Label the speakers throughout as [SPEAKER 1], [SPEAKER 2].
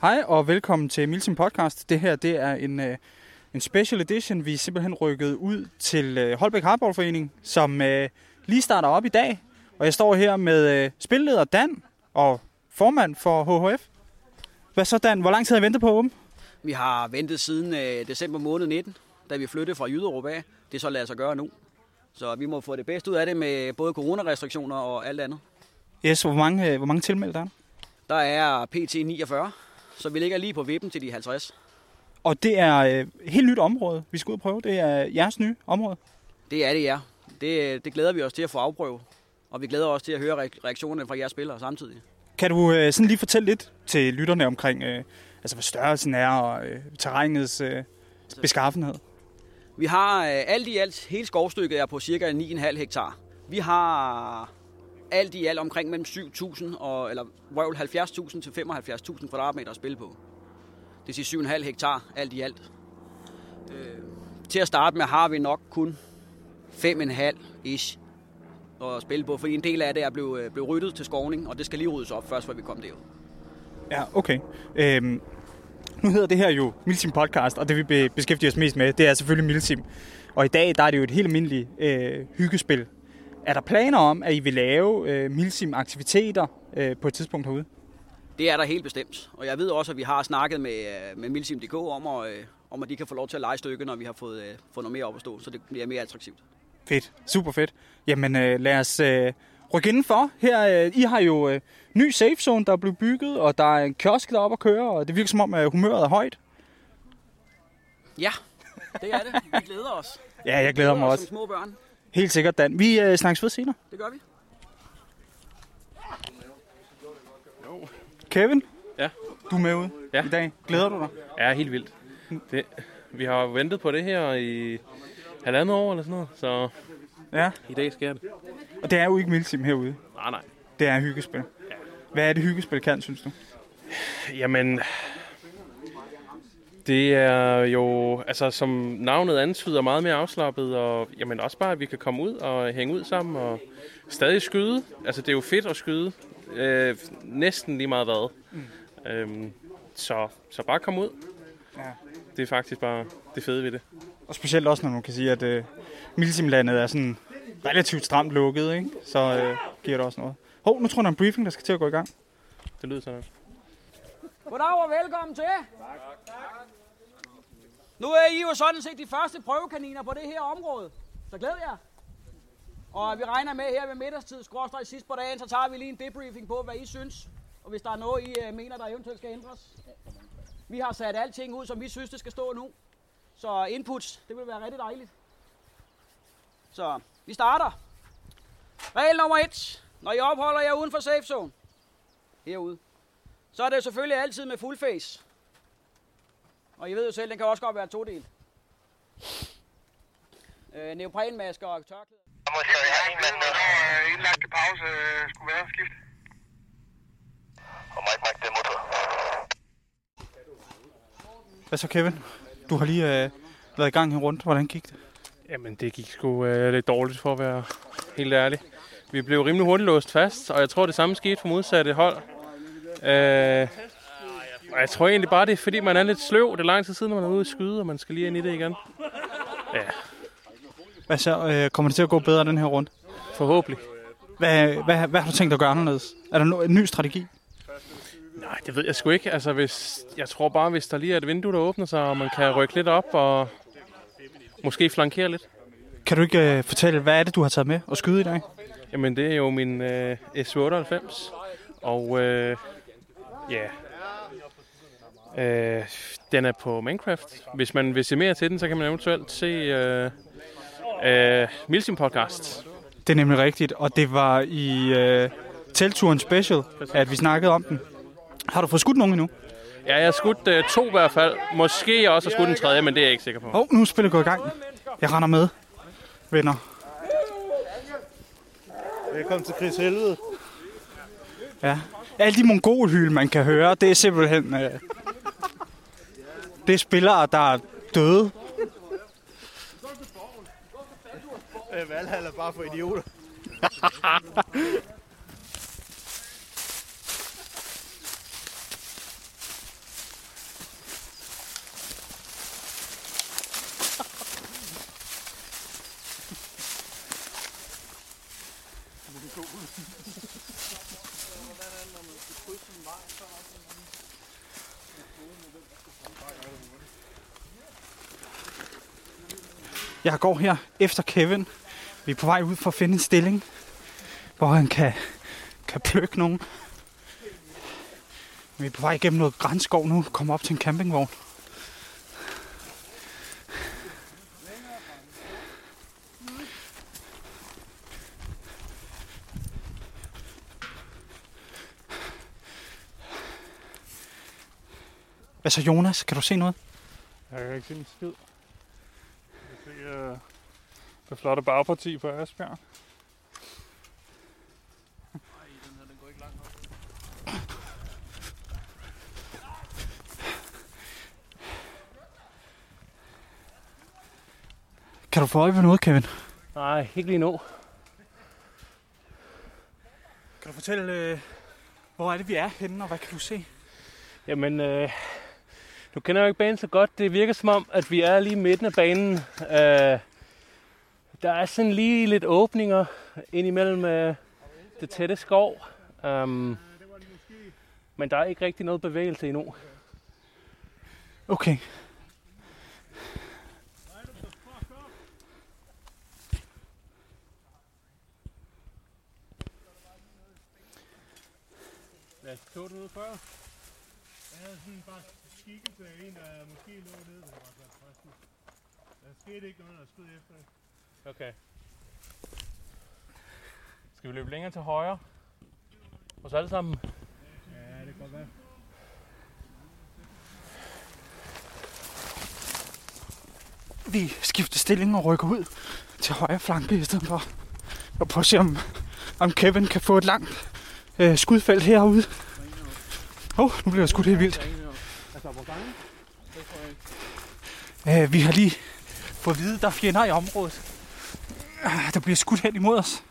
[SPEAKER 1] Hej og velkommen til Milsim Podcast. Det her det er en, øh, en special edition. Vi er simpelthen rykket ud til øh, Holbæk Hardballforening, som øh, lige starter op i dag. Og jeg står her med øh, spilleder Dan og formand for HHF. Hvad så Dan? Hvor lang tid har I ventet på åben?
[SPEAKER 2] Vi har ventet siden øh, december måned 19, da vi flyttede fra Jyderup af. Det er så lader sig gøre nu. Så vi må få det bedste ud af det med både coronarestriktioner og alt andet.
[SPEAKER 1] Yes, hvor mange, øh, hvor mange tilmeldte der er?
[SPEAKER 2] Der er PT 49, så vi ligger lige på vippen til de 50.
[SPEAKER 1] Og det er øh, et helt nyt område, vi skal ud og prøve. Det er jeres nye område.
[SPEAKER 2] Det er det, ja. Det, det glæder vi os til at få afprøve. Og vi glæder os til at høre reaktionerne fra jeres spillere samtidig.
[SPEAKER 1] Kan du øh, sådan lige fortælle lidt til lytterne omkring, øh, altså hvad størrelsen er og øh, terrænets øh, beskaffenhed?
[SPEAKER 2] Vi har øh, alt i alt, hele skovstykket er på cirka 9,5 hektar. Vi har alt i alt omkring mellem 7.000 og, eller røvl 70.000 til 75.000 kvadratmeter at spille på. Det vil sige 7,5 hektar alt i alt. Øh, til at starte med har vi nok kun 5,5 ish at spille på, fordi en del af det er blevet, øh, blevet ryddet til skovning, og det skal lige ryddes op først, før vi kommer derud.
[SPEAKER 1] Ja, okay. Øhm, nu hedder det her jo Milsim Podcast, og det vi beskæftiger os mest med, det er selvfølgelig Milsim. Og i dag, der er det jo et helt almindeligt øh, hyggespil. Er der planer om, at I vil lave øh, Milsim-aktiviteter øh, på et tidspunkt herude?
[SPEAKER 2] Det er der helt bestemt. Og jeg ved også, at vi har snakket med, øh, med Milsim.dk om, at, øh, om, at de kan få lov til at lege stykker, når vi har fået, øh, fået noget mere op at stå, så det bliver mere attraktivt.
[SPEAKER 1] Fedt. Super fedt. Jamen øh, lad os øh, rykke indenfor. Her, øh, I har jo øh, ny safe zone, der er blevet bygget, og der er en kiosk deroppe at køre, og det virker som om, at humøret er højt.
[SPEAKER 2] Ja, det er det. Vi glæder os.
[SPEAKER 1] ja, jeg glæder mig også.
[SPEAKER 2] Som små børn.
[SPEAKER 1] Helt sikkert, Dan. Vi øh, snakkes ved senere.
[SPEAKER 2] Det gør vi.
[SPEAKER 1] Kevin?
[SPEAKER 3] Ja.
[SPEAKER 1] Du er med ude
[SPEAKER 3] ja.
[SPEAKER 1] i dag. Glæder du dig?
[SPEAKER 3] Ja, helt vildt. Det, vi har ventet på det her i halvandet år eller sådan noget, så
[SPEAKER 1] ja.
[SPEAKER 3] i dag sker det.
[SPEAKER 1] Og det er jo ikke Milsim herude.
[SPEAKER 3] Nej, nej.
[SPEAKER 1] Det er hyggespil. Ja. Hvad er det hyggespil kan, synes du?
[SPEAKER 3] Jamen, det er jo, altså som navnet antyder, meget mere afslappet, og jamen også bare, at vi kan komme ud og hænge ud sammen og stadig skyde. Altså det er jo fedt at skyde, øh, næsten lige meget hvad. Mm. Øhm, så, så bare kom ud. Ja. Det er faktisk bare det fede ved det.
[SPEAKER 1] Og specielt også, når man kan sige, at øh, Milsimlandet er sådan relativt stramt lukket, ikke? så øh, giver det også noget. Hov, nu tror jeg, der er en briefing, der skal til at gå i gang.
[SPEAKER 3] Det lyder sådan.
[SPEAKER 2] Goddag og velkommen til. Tak. Nu er I jo sådan set de første prøvekaniner på det her område. Så glæder jeg. Og vi regner med her ved middagstid, skråstrej sidst på dagen, så tager vi lige en debriefing på, hvad I synes. Og hvis der er noget, I øh, mener, der eventuelt skal ændres. Vi har sat alting ud, som vi synes, det skal stå nu. Så inputs, det vil være rigtig dejligt. Så vi starter. Regel nummer et. Når I opholder jer uden for safe zone, herude, så er det selvfølgelig altid med full face. Og I ved jo selv, den kan også godt være to del. Øh, neoprenmasker og tørklæder.
[SPEAKER 4] Jeg må sige, jeg men når indlagte pause skulle være skift. Og Mike, Mike, det er motor.
[SPEAKER 1] Hvad så, Kevin? Du har lige øh, været i gang her rundt. Hvordan gik det?
[SPEAKER 3] Jamen, det gik sgu øh, lidt dårligt, for at være helt ærlig. Vi blev rimelig hurtigt låst fast, og jeg tror, det samme skete for modsatte hold. Øh, og jeg tror egentlig bare, det er fordi, man er lidt sløv. Det er lang tid siden, man er ude at skyde, og man skal lige ind i det igen. Ja.
[SPEAKER 1] Hvad så? Øh, kommer det til at gå bedre den her rundt?
[SPEAKER 3] Forhåbentlig.
[SPEAKER 1] Hvad, hvad, hvad har du tænkt at gøre anderledes? Er der en ny strategi?
[SPEAKER 3] Nej, det ved jeg sgu ikke. Altså, hvis, jeg tror bare, hvis der lige er et vindue, der åbner sig, og man kan rykke lidt op og måske flankere lidt.
[SPEAKER 1] Kan du ikke øh, fortælle, hvad er det, du har taget med og skyde i dag?
[SPEAKER 3] Jamen, det er jo min øh, S98. Og øh, ja, øh, den er på Minecraft. Hvis man vil se mere til den, så kan man eventuelt se øh, øh, Milsim Podcast.
[SPEAKER 1] Det er nemlig rigtigt, og det var i øh, Telturen Special, at vi snakkede om den. Har du fået skudt nogen endnu?
[SPEAKER 3] Ja, jeg har skudt øh, to i hvert fald. Måske jeg også har skudt en tredje, men det er jeg ikke sikker på.
[SPEAKER 1] Åh, oh, nu er spillet gået i gang. Jeg render med, venner.
[SPEAKER 5] Velkommen til Chris Helvede.
[SPEAKER 1] Ja. Alle de mongolhyl, man kan høre, det er simpelthen... Øh, det er spillere, der er døde.
[SPEAKER 5] Valhall er bare for idioter.
[SPEAKER 1] Jeg går her efter Kevin. Vi er på vej ud for at finde en stilling, hvor han kan, kan plukke nogen. Vi er på vej igennem noget grænskov nu, kommer op til en campingvogn. Hvad så Jonas? Kan du se noget?
[SPEAKER 5] Jeg kan ikke se en skid. Se uh, det flotte bagparti på Asbjerg.
[SPEAKER 1] Kan du få øje på noget, Kevin?
[SPEAKER 3] Nej, ikke lige nu.
[SPEAKER 1] Kan du fortælle, øh, hvor er det, vi er henne, og hvad kan du se?
[SPEAKER 3] Jamen, øh, nu kender jeg jo ikke banen så godt. Det virker som om, at vi er lige i midten af banen. Øh, der er sådan lige lidt åbninger ind imellem øh, det tætte skov. Um, men der er ikke rigtig noget bevægelse endnu.
[SPEAKER 1] Okay.
[SPEAKER 3] Lad os tog den ud før.
[SPEAKER 5] Jeg havde sådan bare skikkelse af en, der måske lå nede, der var så fristen. Der skete ikke noget, der skød efter det.
[SPEAKER 3] Okay. Skal vi løbe længere til højre? Os alle sammen?
[SPEAKER 5] Ja, det kan godt være.
[SPEAKER 1] Vi skifter stilling og rykker ud til højre flanke i stedet for. Og prøve at se, om, om Kevin kan få et langt øh, skudfelt herude. Åh, oh, nu bliver jeg skudt helt vildt. Øh, vi har lige fået at vide, der er fjender i området. Ah, Der bliver skudt hen imod os.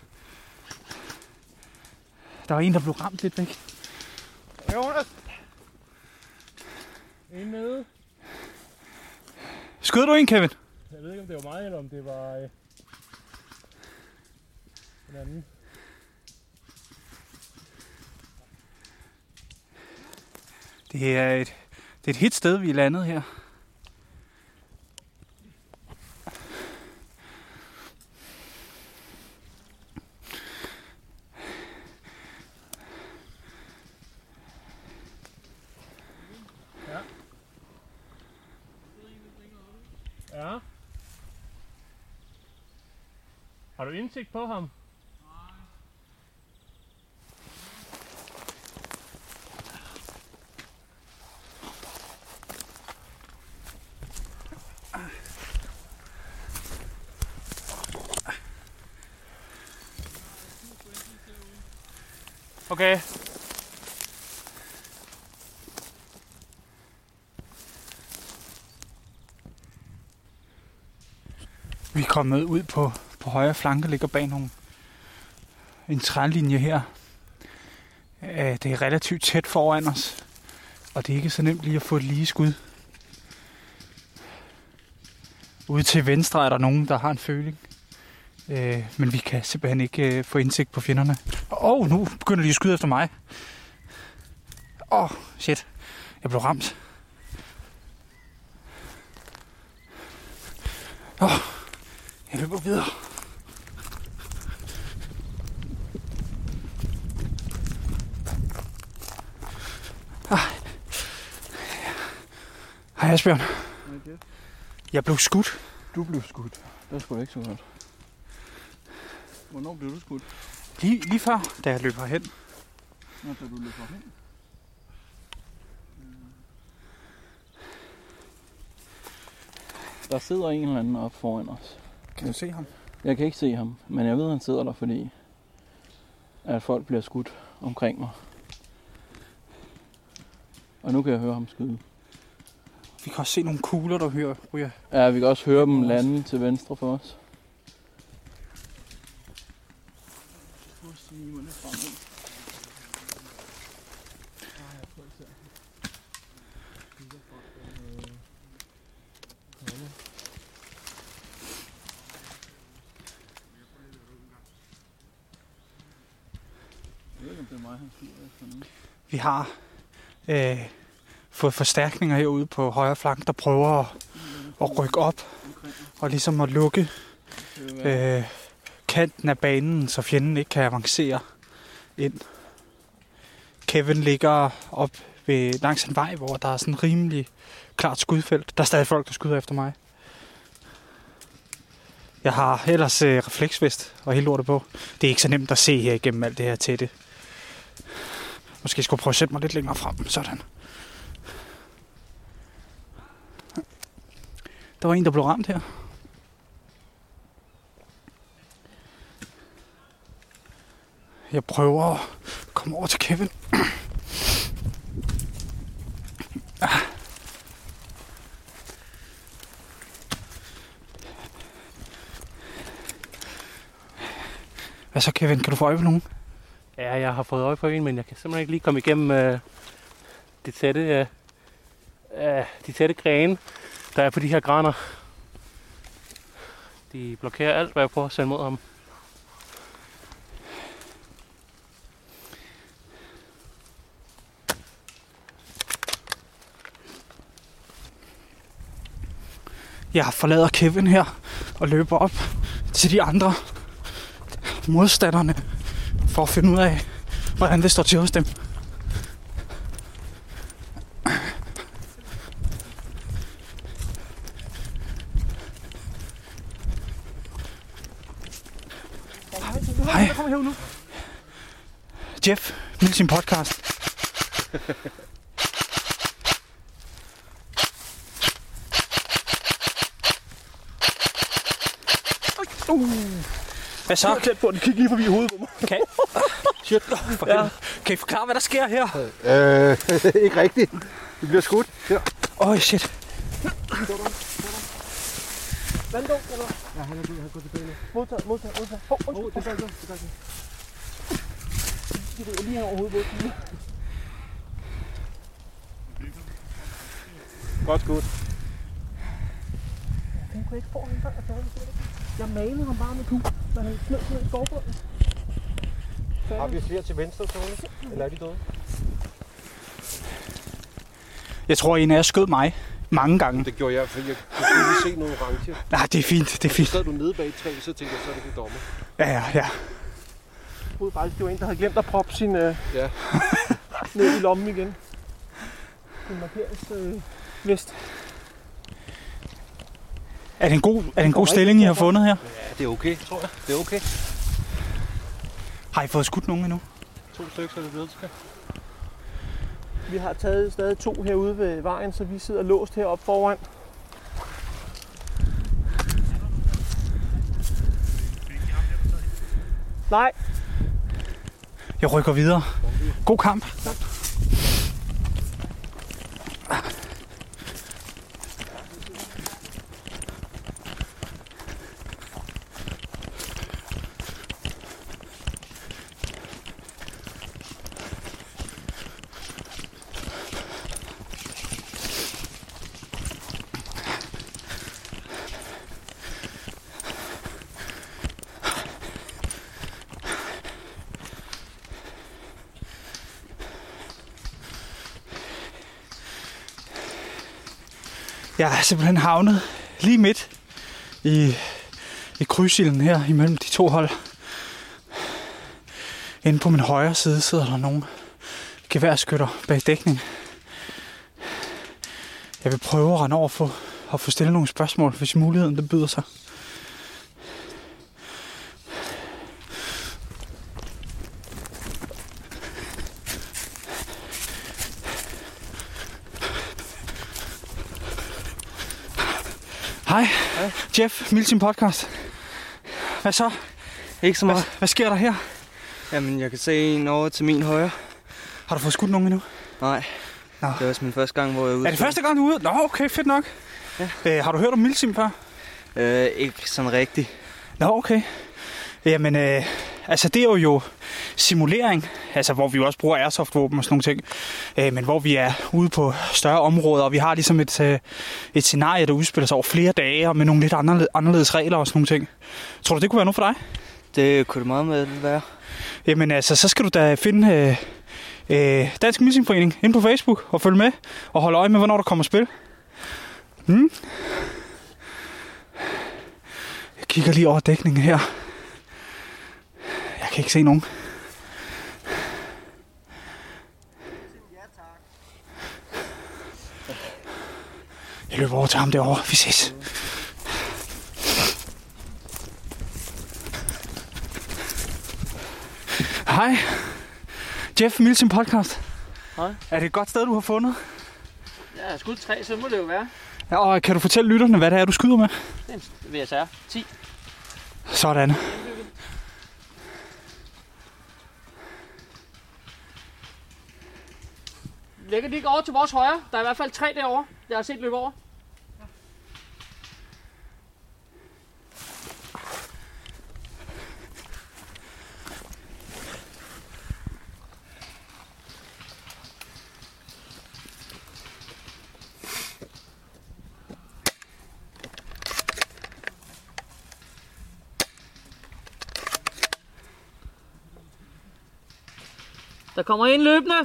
[SPEAKER 1] Der var en, der blev ramt lidt væk.
[SPEAKER 5] Jonas!
[SPEAKER 3] En nede.
[SPEAKER 1] Skød du en, Kevin?
[SPEAKER 3] Jeg ved ikke, om det var mig, eller om det var øh, en anden.
[SPEAKER 1] Det er et, det er et hit sted, vi er landet her.
[SPEAKER 3] Ja. Har du indsigt på ham? Okay.
[SPEAKER 1] Vi er kommet ud på, på højre flanke, ligger bag nogle, en trælinje her. Det er relativt tæt foran os, og det er ikke så nemt lige at få et lige skud. Ude til venstre er der nogen, der har en føling. Øh, men vi kan simpelthen ikke øh, få indsigt på fjenderne. Åh, oh, nu begynder de at skyde efter mig. Åh, oh, shit. Jeg blev ramt. Åh, oh, jeg løber videre. Ah. Hej Asbjørn. Jeg blev skudt.
[SPEAKER 6] Du blev skudt. Det sgu da ikke så godt. Hvornår blev du skudt?
[SPEAKER 1] Lige, lige før, da jeg løb herhen.
[SPEAKER 6] Når da du løb hen? Der sidder en eller anden op foran os.
[SPEAKER 1] Kan du se ham?
[SPEAKER 6] Jeg kan ikke se ham, men jeg ved, at han sidder der, fordi at folk bliver skudt omkring mig. Og nu kan jeg høre ham skyde.
[SPEAKER 1] Vi kan også se nogle kugler, der hører, ryger.
[SPEAKER 6] Ja, vi kan også høre dem lande til venstre for os.
[SPEAKER 1] Vi har øh, fået forstærkninger herude på højre flank, der prøver at, at rykke op og ligesom at lukke øh, kanten af banen, så fjenden ikke kan avancere ind. Kevin ligger op ved, langs en vej, hvor der er sådan rimelig klart skudfelt. Der er stadig folk, der skyder efter mig. Jeg har ellers øh, refleksvest og hele lortet på. Det er ikke så nemt at se her igennem alt det her tætte. Måske skulle jeg prøve at sætte mig lidt længere frem. Sådan. Der var en, der blev ramt her. Jeg prøver at komme over til Kevin. Ah. Hvad så, Kevin? Kan du få øje på nogen?
[SPEAKER 7] Ja, jeg har fået øje på en, men jeg kan simpelthen ikke lige komme igennem øh, de tætte, øh, øh, de tætte grene, der er på de her graner. De blokerer alt, hvad jeg prøver at sende mod ham.
[SPEAKER 1] Jeg forlader Kevin her og løber op til de andre modstanderne for at finde ud af, hvordan det står til hos dem. Hej. Jeff, min sin podcast. Hvad så?
[SPEAKER 7] tæt på, den kigger lige forbi hovedet på mig.
[SPEAKER 1] Kan, Shit. For ja. kan I forklare, hvad der sker her?
[SPEAKER 8] Øh, ikke rigtigt. Vi bliver skudt. Her.
[SPEAKER 1] Åh, oh, shit.
[SPEAKER 7] Modtag, modtag, modtag. Hov, oh, det gør ikke det gør ikke. De ryger lige hen over hovedet den.
[SPEAKER 8] Godt skudt.
[SPEAKER 7] Han kunne ikke få ham før, jeg det. Jeg malede ham bare med kug, så han smed sådan en skovbund.
[SPEAKER 8] Har vi flere til venstre, Tone? Eller er de døde?
[SPEAKER 1] Jeg tror, en af jer skød mig mange gange.
[SPEAKER 8] Det gjorde jeg, for jeg kunne lige se noget orange.
[SPEAKER 1] Nej, det er fint, det er
[SPEAKER 8] Så
[SPEAKER 1] fint.
[SPEAKER 8] sad du nede bag et træ, så tænkte jeg, så er det den dommer.
[SPEAKER 1] Ja, ja, ja.
[SPEAKER 7] Jeg troede faktisk, det var en, der havde glemt at proppe sin øh,
[SPEAKER 8] Ja.
[SPEAKER 7] ned i lommen igen. Sin markerings øh, vest.
[SPEAKER 1] Er det en god, er det en god stilling, I har fundet her?
[SPEAKER 8] Ja, det er okay, tror jeg. Det er okay.
[SPEAKER 1] Har I fået skudt nogen endnu?
[SPEAKER 8] To stykker er det blevet til.
[SPEAKER 7] Vi har taget stadig to herude ved vejen, så vi sidder låst heroppe foran. Nej,
[SPEAKER 1] Jeg rykker videre. God kamp. Jeg er simpelthen havnet lige midt i, i krydsilden her imellem de to hold. Inde på min højre side sidder der nogle geværskytter bag dækning. Jeg vil prøve at rende over for at få stillet nogle spørgsmål, hvis muligheden det byder sig. Hej. Hej. Jeff, Milsim podcast. Hvad så?
[SPEAKER 9] Ikke så
[SPEAKER 1] Hvad,
[SPEAKER 9] meget.
[SPEAKER 1] hvad sker der her?
[SPEAKER 9] Jamen, jeg kan se en over til min højre.
[SPEAKER 1] Har du fået skudt nogen endnu?
[SPEAKER 9] Nej,
[SPEAKER 1] Nå.
[SPEAKER 9] det er også min første gang, hvor jeg er ude.
[SPEAKER 1] Er det første gang, du er ude? Nå, okay, fedt nok.
[SPEAKER 9] Ja.
[SPEAKER 1] Øh, har du hørt om Milsim før?
[SPEAKER 9] Øh, ikke sådan rigtigt.
[SPEAKER 1] Nå, okay. Jamen, øh, altså det er jo, simulering, altså hvor vi jo også bruger airsoft-våben og sådan nogle ting, øh, men hvor vi er ude på større områder, og vi har ligesom et, øh, et scenarie, der udspiller sig over flere dage, og med nogle lidt anderledes, anderledes regler og sådan nogle ting. Tror du, det kunne være noget for dig?
[SPEAKER 9] Det kunne det meget med være.
[SPEAKER 1] Jamen altså, så skal du da finde øh, øh, Dansk Milsimforening ind på Facebook og følge med og holde øje med, hvornår der kommer spil. Mm. Jeg kigger lige over dækningen her. Jeg kan ikke se nogen. Jeg løber over til ham derovre. Vi ses. Hej. Jeff Milsim podcast.
[SPEAKER 7] Hej.
[SPEAKER 1] Er det et godt sted, du har fundet?
[SPEAKER 7] Ja, skud 3, så må det jo være.
[SPEAKER 1] Ja, og kan du fortælle lytterne, hvad det er, du skyder med?
[SPEAKER 7] Det er en VSR 10.
[SPEAKER 1] Sådan.
[SPEAKER 7] Lægger de ikke over til vores højre? Der er i hvert fald tre derovre. Jeg har set løbe over. Der kommer en løbende.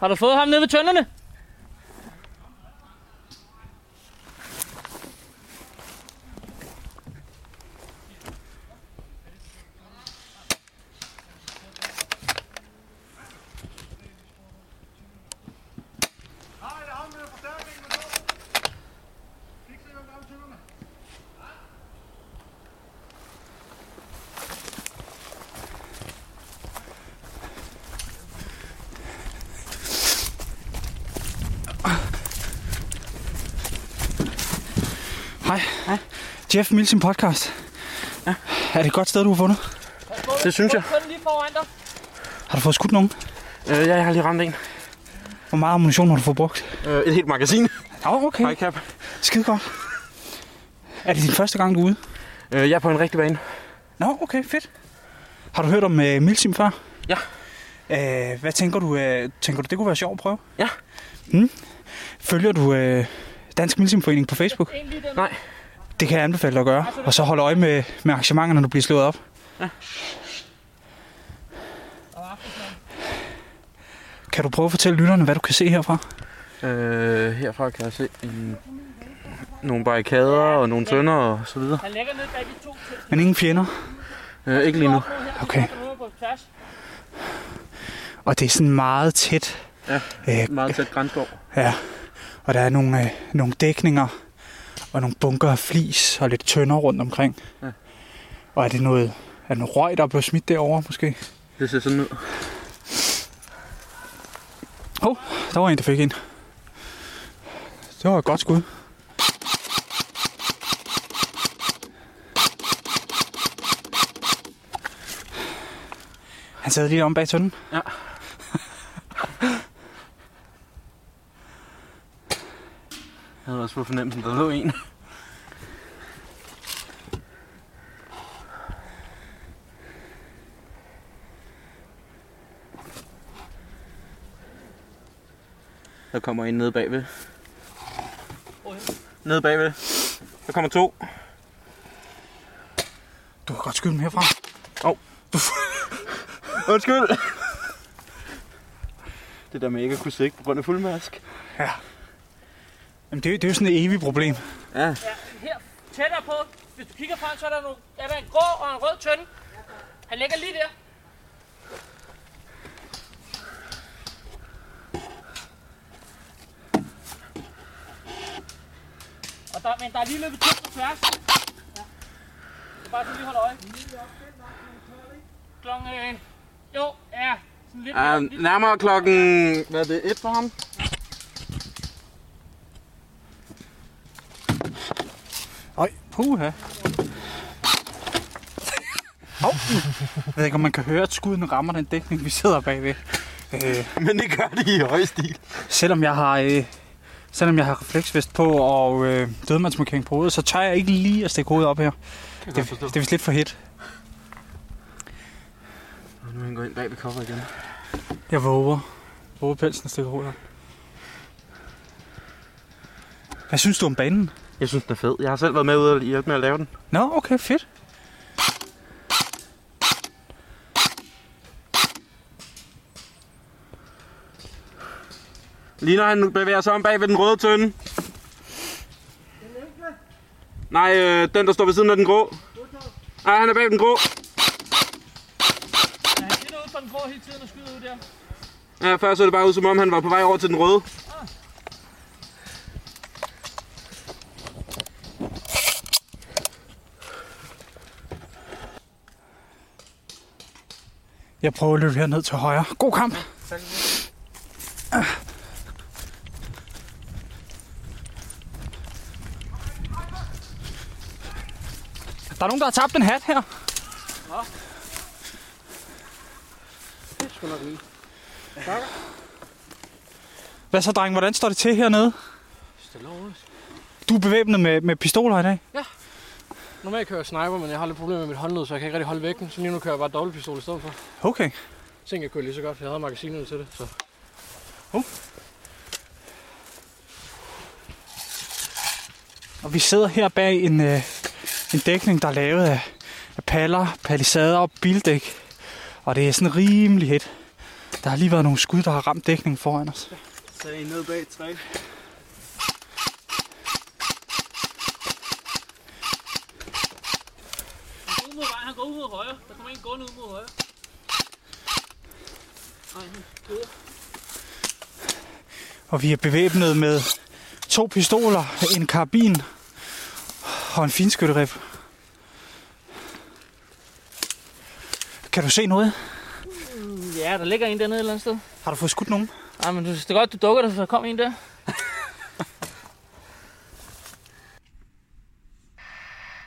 [SPEAKER 7] Har du fået ham nede ved tønderne?
[SPEAKER 1] Jeff Milsim podcast. Ja. Er det et godt sted, du har fundet?
[SPEAKER 10] Det synes jeg.
[SPEAKER 1] Har du fået skudt nogen?
[SPEAKER 10] Øh, ja, jeg har lige ramt en.
[SPEAKER 1] Hvor meget ammunition har du fået brugt?
[SPEAKER 10] Øh, et helt magasin.
[SPEAKER 1] Ja, okay.
[SPEAKER 10] Hej, Cap.
[SPEAKER 1] Skide godt. Er det din første gang, du er ude?
[SPEAKER 10] Øh, jeg er på en rigtig bane.
[SPEAKER 1] Nå, okay, fedt. Har du hørt om uh, Milsim før?
[SPEAKER 10] Ja.
[SPEAKER 1] Uh, hvad tænker du? Uh, tænker du, det kunne være sjovt at prøve?
[SPEAKER 10] Ja.
[SPEAKER 1] Hmm? Følger du uh, Dansk Milsimforening på Facebook?
[SPEAKER 7] En lige den.
[SPEAKER 10] Nej.
[SPEAKER 1] Det kan jeg anbefale dig at gøre. Og så holde øje med, med arrangementerne, når du bliver slået op.
[SPEAKER 10] Ja.
[SPEAKER 1] Kan du prøve at fortælle lytterne, hvad du kan se herfra?
[SPEAKER 10] Øh, herfra kan jeg se en, nogle barrikader og nogle tønder og så videre.
[SPEAKER 7] Han lægger ned bag de to til.
[SPEAKER 1] Men ingen fjender.
[SPEAKER 10] Øh, ikke lige nu.
[SPEAKER 1] Okay. Og det er sådan meget tæt.
[SPEAKER 10] Ja,
[SPEAKER 1] Øh,
[SPEAKER 10] meget tæt grænskov.
[SPEAKER 1] Ja, og der er nogle, øh, nogle dækninger og nogle bunker af flis og lidt tønder rundt omkring.
[SPEAKER 10] Ja.
[SPEAKER 1] Og er det noget, er det noget røg, der er blevet smidt derovre måske?
[SPEAKER 10] Det ser sådan ud.
[SPEAKER 1] Hov, oh, der var en, der fik en. Det var et godt skud. Han sad lige om bag tønden.
[SPEAKER 10] Ja. Jeg havde også på fornemmelsen, der lå en. Der kommer en nede bagved. Nede bagved. Der kommer to.
[SPEAKER 1] Du kan godt skyde dem herfra.
[SPEAKER 10] Åh. Undskyld. Det der med ikke at kunne sigte på grund af fuldmask.
[SPEAKER 1] Ja. Jamen, det, er- det er jo sådan et evigt problem.
[SPEAKER 10] Ja.
[SPEAKER 7] Ja, her tættere på. Hvis du kigger frem, så er der, nogle, er der en grå og en rød tønde. Han ligger lige der. Og der, men der er lige løbet to på tværs. Ja. Så bare så lige holde øje. Klokken, øh, jo, ja, sådan lidt.
[SPEAKER 10] Uh,
[SPEAKER 7] lidt
[SPEAKER 10] nærmere klokken... Hvad er det? Et for ham?
[SPEAKER 1] Puha. Hov. Jeg ved ikke, om man kan høre, at skuden rammer den dækning, vi sidder bagved. Øh,
[SPEAKER 10] Men det gør de i høj stil.
[SPEAKER 1] selvom jeg har... Øh, selvom jeg har refleksvest på og øh, dødmandsmarkering på hovedet, så tør jeg ikke lige at stikke hovedet op her. Det, det er vist lidt for hit.
[SPEAKER 10] Og nu er han går ind bag ved cover igen.
[SPEAKER 1] Jeg våger. Våger pelsen stikker hovedet op. Hvad synes du om banen?
[SPEAKER 10] Jeg synes, den er fed. Jeg har selv været med ude og hjælpe med at lave den.
[SPEAKER 1] Nå, okay, fedt.
[SPEAKER 10] Lige når han bevæger sig om bag ved den røde tønde. Nej, øh, den der står ved siden af den grå. Nej, han er bag den grå.
[SPEAKER 7] Ja, han sidder ude den grå hele tiden og skyder ud der.
[SPEAKER 10] Ja, før så det bare ud, som om han var på vej over til den røde.
[SPEAKER 1] Jeg prøver at løbe herned til højre. God kamp. Der er nogen, der har tabt en hat her.
[SPEAKER 7] Det er sgu nok lige.
[SPEAKER 1] Hvad så, dreng? Hvordan står det til hernede?
[SPEAKER 7] Stille.
[SPEAKER 1] Du er bevæbnet med, med pistoler i dag.
[SPEAKER 7] Normalt kører jeg sniper, men jeg har lidt problemer med mit håndled, så jeg kan ikke rigtig holde vægten. Så lige nu kører jeg bare dobbeltpistol i stedet for.
[SPEAKER 1] Okay.
[SPEAKER 7] Jeg tænkte, jeg kørte lige så godt, for jeg havde magasinet til det. Så.
[SPEAKER 1] Og vi sidder her bag en, øh, en dækning, der er lavet af, af paller, palisader og bildæk. Og det er sådan rimelig hit. Der har lige været nogle skud, der har ramt dækningen foran os.
[SPEAKER 9] Så er I nede bag et træ.
[SPEAKER 7] Han går ud mod højre. Der kommer en gående ud mod højre. Ej, han.
[SPEAKER 1] Og vi er bevæbnet med to pistoler, en karabin og en finskytterif. Kan du se noget?
[SPEAKER 7] Ja, der ligger en dernede et eller andet sted.
[SPEAKER 1] Har du fået skudt nogen?
[SPEAKER 7] Ej, men det er godt, du dukker dig, så der kom en der.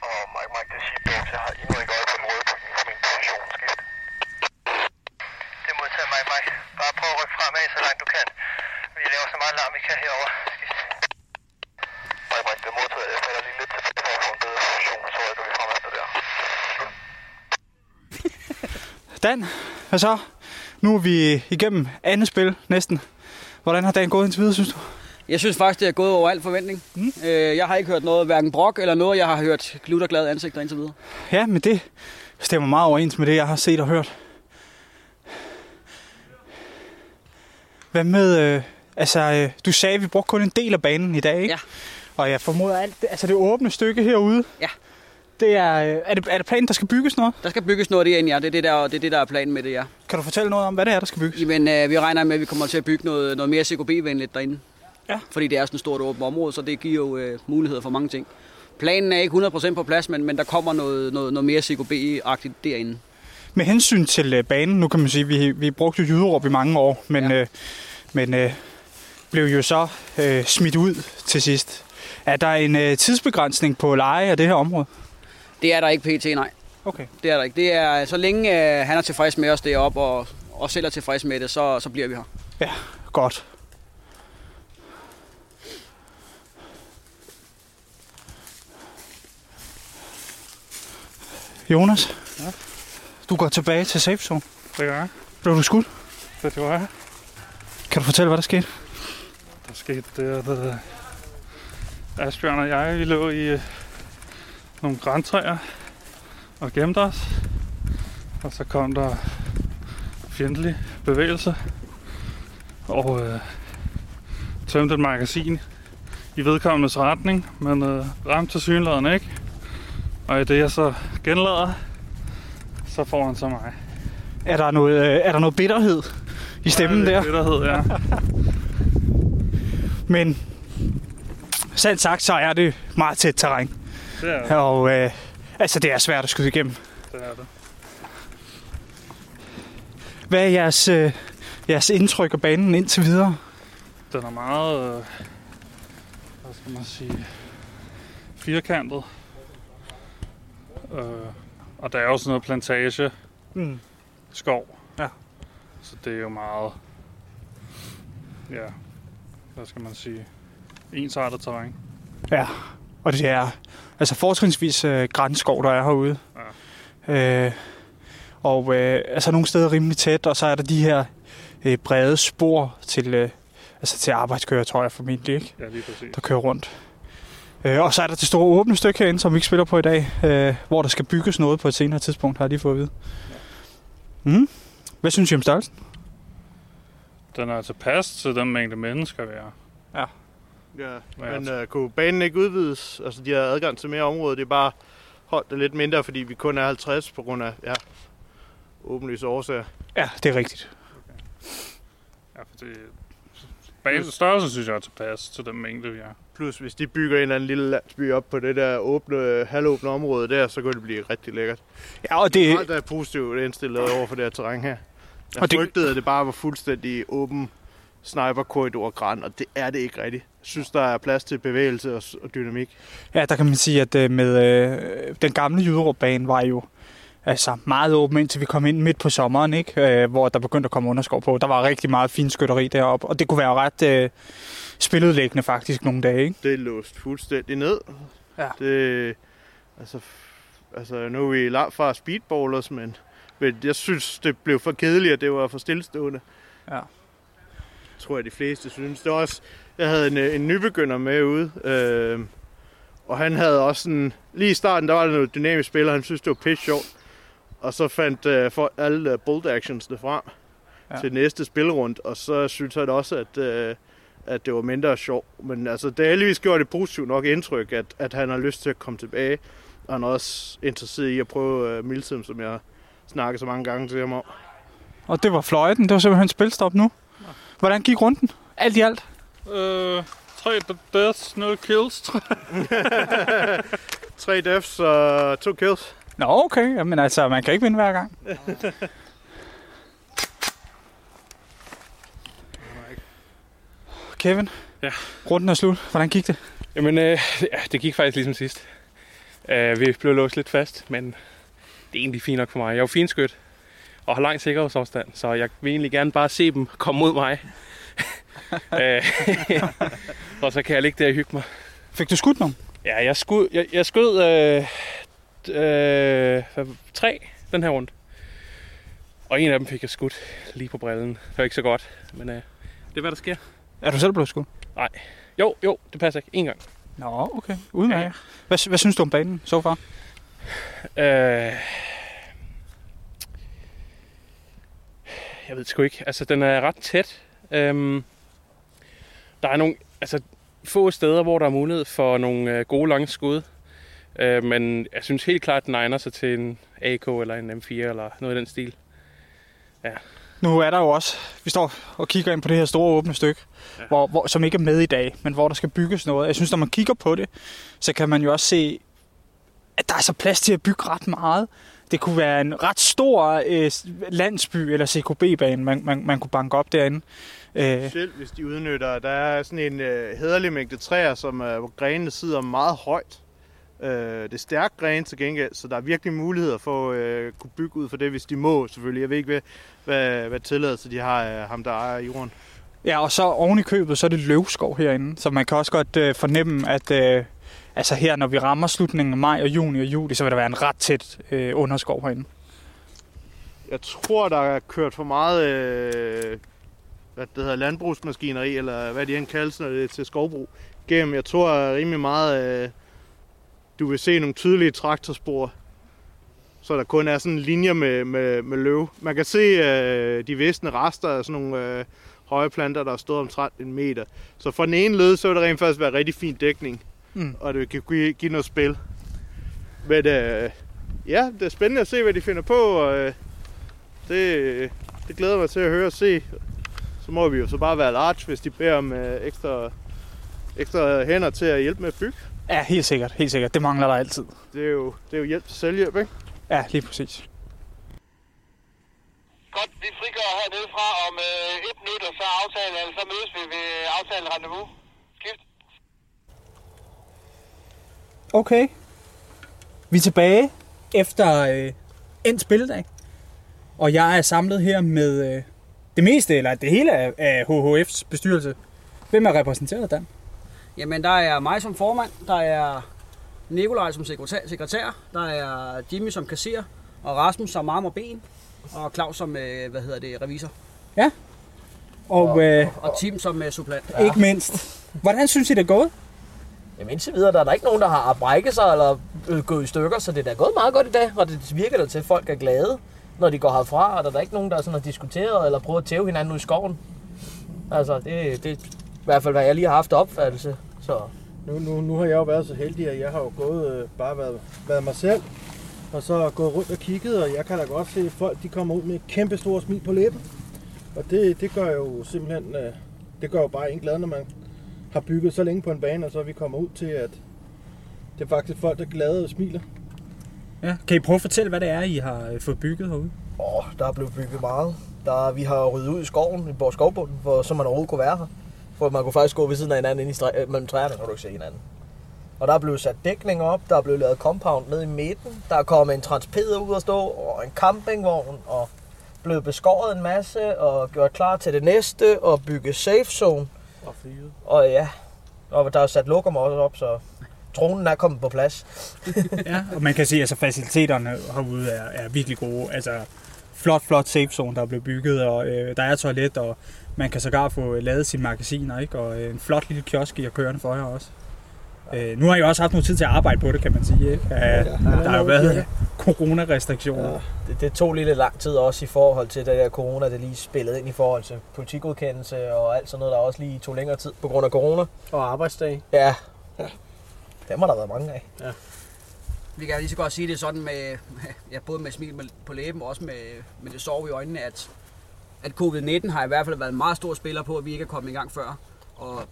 [SPEAKER 4] Og Mike, Mike, det er Sheepdogs. Jeg har endnu ikke øje på den røde bygning for min position. Skift. Det er modtaget, Mike, Mike. Bare prøv at rykke fremad, så langt du kan. Vi laver så meget larm, vi kan herovre. Skift. Mike, Mike, det er modtaget. Jeg falder lige lidt tilbage for at få en bedre position, så rykker vi fremad der.
[SPEAKER 1] Dan, hvad så? Nu er vi igennem andet spil næsten. Hvordan har dagen gået indtil videre, synes du?
[SPEAKER 2] Jeg synes faktisk, det er gået over al forventning. Mm. Øh, jeg har ikke hørt noget, hverken brok eller noget, jeg har hørt glutterglade ansigter indtil videre.
[SPEAKER 1] Ja, men det stemmer meget overens med det, jeg har set og hørt. Hvad med, øh, altså, øh, du sagde, at vi brugte kun en del af banen i dag, ikke?
[SPEAKER 2] Ja.
[SPEAKER 1] Og jeg formoder alt, det, altså det åbne stykke herude.
[SPEAKER 2] Ja.
[SPEAKER 1] Det er, øh, er, det, er det planen, der skal bygges noget?
[SPEAKER 2] Der skal bygges noget derinde, ja. Det er det, der, det, er det, der er planen med det, ja.
[SPEAKER 1] Kan du fortælle noget om, hvad det er, der skal bygges?
[SPEAKER 2] Jamen, øh, vi regner med, at vi kommer til at bygge noget, noget mere CKB-venligt derinde.
[SPEAKER 1] Ja.
[SPEAKER 2] Fordi det er sådan et stort åbent område, så det giver jo øh, muligheder for mange ting. Planen er ikke 100% på plads, men, men der kommer noget, noget, noget mere CKB-agtigt derinde.
[SPEAKER 1] Med hensyn til øh, banen, nu kan man sige, vi, vi brugte Jyderup i mange år, men, ja. øh, men øh, blev jo så øh, smidt ud til sidst. Er der en øh, tidsbegrænsning på leje af det her område?
[SPEAKER 2] Det er der ikke pt, nej.
[SPEAKER 1] Okay.
[SPEAKER 2] Det er der ikke. Det er, så længe øh, han er tilfreds med os deroppe, og, og selv er tilfreds med det, så, så bliver vi her.
[SPEAKER 1] Ja, godt. Jonas,
[SPEAKER 5] Ja?
[SPEAKER 1] du går tilbage til safe zone.
[SPEAKER 5] Det gør jeg.
[SPEAKER 1] Blev du skudt?
[SPEAKER 5] Det gjorde jeg.
[SPEAKER 1] Kan du fortælle, hvad der skete?
[SPEAKER 5] Der skete det, at uh, Asbjørn og jeg vi lå i uh, nogle græntræer og gemte os. Og så kom der fjendtlig bevægelse og uh, tømte et magasin i vedkommendes retning, men uh, ramte til synligheden ikke. Og i det jeg så genlader, så får han så mig.
[SPEAKER 1] Er der noget, øh, er der noget bitterhed i stemmen
[SPEAKER 5] Ja,
[SPEAKER 1] der?
[SPEAKER 5] Bitterhed, ja.
[SPEAKER 1] Men sandt sagt, så er det meget tæt terræn.
[SPEAKER 5] Det er det.
[SPEAKER 1] Og øh, altså, det er svært at skyde igennem.
[SPEAKER 5] Det er det.
[SPEAKER 1] Hvad er jeres, øh, jeres indtryk af banen indtil videre?
[SPEAKER 5] Den er meget, øh, hvad skal man sige, firkantet. Øh, og der er jo sådan noget plantage,
[SPEAKER 1] Mm.
[SPEAKER 5] skov.
[SPEAKER 1] Ja.
[SPEAKER 5] Så det er jo meget, ja, hvad skal man sige, ensartet terræn.
[SPEAKER 1] Ja, og det er altså fortrinsvis øh, grænskov, der er herude. Ja. Øh, og øh, altså nogle steder rimelig tæt, og så er der de her øh, brede spor til, øh, altså til arbejdskøretøjer formentlig, ikke?
[SPEAKER 5] Ja, lige præcis.
[SPEAKER 1] der kører rundt. Øh, og så er der det store åbne stykke herinde, som vi ikke spiller på i dag, øh, hvor der skal bygges noget på et senere tidspunkt, har jeg lige fået at vide. Mm. Hvad synes I om størrelsen?
[SPEAKER 5] Den er tilpas til den mængde mennesker, vi er.
[SPEAKER 1] Ja.
[SPEAKER 11] Ja, men øh, kunne banen ikke udvides? Altså, de har adgang til mere område. Det er bare holdt det lidt mindre, fordi vi kun er 50 på grund af ja, åbenlyse årsager.
[SPEAKER 1] Ja, det er rigtigt.
[SPEAKER 5] Ja, for det... Banens størrelse synes jeg er tilpas til den mængde, vi er.
[SPEAKER 11] Plus, hvis de bygger en eller anden lille landsby op på det der åbne, halvåbne område der, så kan det blive rigtig lækkert.
[SPEAKER 1] Ja, og det...
[SPEAKER 11] Alt er positivt indstillet over for det her terræn her. Jeg
[SPEAKER 1] Og det-
[SPEAKER 11] frygtede, at det bare var fuldstændig åben sniperkorridor græn, og det er det ikke rigtigt. Jeg synes, der er plads til bevægelse og, og dynamik.
[SPEAKER 1] Ja, der kan man sige, at øh, med øh, den gamle Jyderup-bane var jo altså meget åben, indtil vi kom ind midt på sommeren, ikke? Øh, hvor der begyndte at komme underskov på. Der var rigtig meget fin skytteri deroppe, og det kunne være ret øh, spiludlæggende faktisk nogle dage. Ikke?
[SPEAKER 11] Det er låst fuldstændig ned.
[SPEAKER 1] Ja.
[SPEAKER 11] Det, altså, altså, nu er vi langt fra speedballers, men, men jeg synes, det blev for kedeligt, at det var for stillestående.
[SPEAKER 1] Ja.
[SPEAKER 11] tror jeg, de fleste synes. Det var også, jeg havde en, øh, en nybegynder med ude, øh, og han havde også sådan, lige i starten, der var der noget dynamisk spil, og han synes, det var pisse sjovt. Og så fandt øh, for alle øh, bolt actionsne frem
[SPEAKER 1] Ja.
[SPEAKER 11] til næste spilrund, og så synes han også, at, øh, at det var mindre sjovt. Men altså, det har heldigvis gjort det positivt nok indtryk, at, at han har lyst til at komme tilbage. Og han er også interesseret i at prøve øh, Milsim, som jeg snakker så mange gange til ham om.
[SPEAKER 1] Og det var fløjten, det var simpelthen spilstop nu. Hvordan gik runden? Alt i alt?
[SPEAKER 5] Øh, tre deaths, no kills, tror jeg.
[SPEAKER 11] Tre deaths og to kills.
[SPEAKER 1] Nå, okay. Jamen altså, man kan ikke vinde hver gang. Kevin?
[SPEAKER 3] Ja.
[SPEAKER 1] Runden er slut. Hvordan gik det?
[SPEAKER 3] Jamen, øh, ja, det gik faktisk ligesom sidst. Uh, vi blev låst lidt fast, men det er egentlig fint nok for mig. Jeg er jo finskyt og har lang sikkerhedsafstand, så jeg vil egentlig gerne bare se dem komme mod mig. Øh, og så kan jeg ligge der og hygge mig.
[SPEAKER 1] Fik du skudt nogen?
[SPEAKER 3] Ja, jeg, skud, jeg, jeg skød øh, øh, tre den her rundt. Og en af dem fik jeg skudt lige på brillen. Det var ikke så godt, men øh, det er hvad der sker.
[SPEAKER 1] Er du selv blevet skudt?
[SPEAKER 3] Nej. Jo, jo, det passer ikke. En gang.
[SPEAKER 1] Nå, okay. Udmærket. Ja. Hvad, hvad synes du om banen så far?
[SPEAKER 3] Øh, jeg ved sgu ikke. Altså, den er ret tæt. Øhm, der er nogle altså, få steder, hvor der er mulighed for nogle øh, gode lange skud. Øh, men jeg synes helt klart, at den egner sig til en AK eller en M4 eller noget i den stil. Ja.
[SPEAKER 1] Nu er der jo også, vi står og kigger ind på det her store åbne stykke, ja. hvor, hvor, som ikke er med i dag, men hvor der skal bygges noget. Jeg synes, når man kigger på det, så kan man jo også se, at der er så plads til at bygge ret meget. Det kunne være en ret stor øh, landsby eller CKB-bane, man, man, man kunne banke op derinde. Øh,
[SPEAKER 11] hvis de udnytter, der er sådan en øh, hederlig mængde træer, som øh, hvor grenene sidder meget højt. Øh, det er stærkt gren til gengæld, så der er virkelig muligheder for at øh, kunne bygge ud for det, hvis de må selvfølgelig. Jeg ved ikke, hvad, hvad, hvad tilladelse de har af ham, der ejer jorden.
[SPEAKER 1] Ja, og så oven i købet, så er det løvskov herinde, så man kan også godt øh, fornemme, at øh, altså her, når vi rammer slutningen af maj og juni og juli, så vil der være en ret tæt øh, underskov herinde.
[SPEAKER 11] Jeg tror, der er kørt for meget øh, hvad det hedder, landbrugsmaskineri, eller hvad de end kaldes, når det er til skovbrug, gennem. Jeg tror rimelig meget, øh, du vil se nogle tydelige traktorspor, så der kun er sådan linjer med, med, med løv. Man kan se øh, de visne rester af sådan nogle øh, høje planter, der har stået omtrent en meter. Så fra den ene led, så vil det rent faktisk være rigtig fin dækning,
[SPEAKER 1] Mm.
[SPEAKER 11] og det kan give, give noget spil. Men øh, ja, det er spændende at se, hvad de finder på, og øh, det, det glæder mig til at høre og se. Så må vi jo så bare være large, hvis de beder om øh, ekstra, ekstra hænder til at hjælpe med at bygge.
[SPEAKER 1] Ja, helt sikkert, helt sikkert. Det mangler der altid.
[SPEAKER 11] Det er jo, det er jo hjælp til selvhjælp, ikke?
[SPEAKER 1] Ja, lige præcis.
[SPEAKER 4] Godt, vi frigør hernede fra om øh, et minut, og så aftalen, eller så mødes vi ved aftalen rendezvous. Skift.
[SPEAKER 1] Okay. Vi er tilbage efter øh, en spilledag. Og jeg er samlet her med øh, det meste, eller det hele af, af HHF's bestyrelse. Hvem er repræsenteret, Dan?
[SPEAKER 2] Jamen, der er mig som formand, der er Nikolaj som sekretær, sekretær der er Jimmy som kasserer, og Rasmus som arm og ben, og Claus som, øh, hvad hedder det, revisor.
[SPEAKER 1] Ja. Og, øh,
[SPEAKER 2] Og Tim som øh, supplant.
[SPEAKER 1] ikke mindst. Hvordan synes I, det er gået?
[SPEAKER 12] Jamen indtil videre, der er der ikke nogen, der har brækket sig eller øh, gået i stykker, så det er da gået meget godt i dag, og det virker da til, at folk er glade, når de går herfra, og der er der ikke nogen, der sådan har diskuteret eller prøvet at tæve hinanden ud i skoven. Altså, det, det er i hvert fald, hvad jeg lige har haft opfattelse. Så
[SPEAKER 8] Nu, nu, nu har jeg jo været så heldig, at jeg har jo gået øh, bare været, været mig selv, og så gået rundt og kigget, og jeg kan da godt se, at folk de kommer ud med et kæmpe stort smil på læben. Og det, det gør jo simpelthen, øh, det gør jo bare en glad, når man har bygget så længe på en bane, og så vi kommer ud til, at det er faktisk folk, der er glade og smiler.
[SPEAKER 1] Ja. Kan I prøve at fortælle, hvad det er, I har øh, fået bygget herude?
[SPEAKER 12] Åh, der er blevet bygget meget. Der, vi har ryddet ud i skoven, i vores skovbunden, for, så man overhovedet kunne være her. For man kunne faktisk gå ved siden af hinanden inde i stræ- mellem træerne, når du ikke se hinanden. Og der er blevet sat dækning op, der er blevet lavet compound ned i midten, der er kommet en transpeder ud at stå, og en campingvogn, og blevet beskåret en masse, og gjort klar til det næste, og bygge safe zone.
[SPEAKER 8] Og fyret.
[SPEAKER 12] Og ja, og der er sat lokum også op, så tronen er kommet på plads.
[SPEAKER 1] ja, og man kan sige, at altså, faciliteterne herude er, er virkelig gode. Altså, flot, flot safe zone, der er blevet bygget, og øh, der er toilet, og man kan sågar få lavet sine magasiner, ikke? og øh, en flot lille kiosk, I har kørende for jer også. Øh, nu har I også haft noget tid til at arbejde på det, kan man sige. Ikke? Øh, der har jo været coronarestriktioner.
[SPEAKER 12] Det, det tog lidt lang tid også i forhold til det der corona, det lige spillede ind i forhold til politikudkendelse og alt sådan noget, der også lige tog længere tid på grund af corona.
[SPEAKER 8] Og arbejdsdag.
[SPEAKER 12] Ja, dem har der været mange af.
[SPEAKER 8] Ja.
[SPEAKER 2] Vi kan lige så godt sige det sådan med, ja, både med smil på læben og også med, med det sove i øjnene, at, at covid-19 har i hvert fald været en meget stor spiller på, at vi ikke er kommet i gang før. Og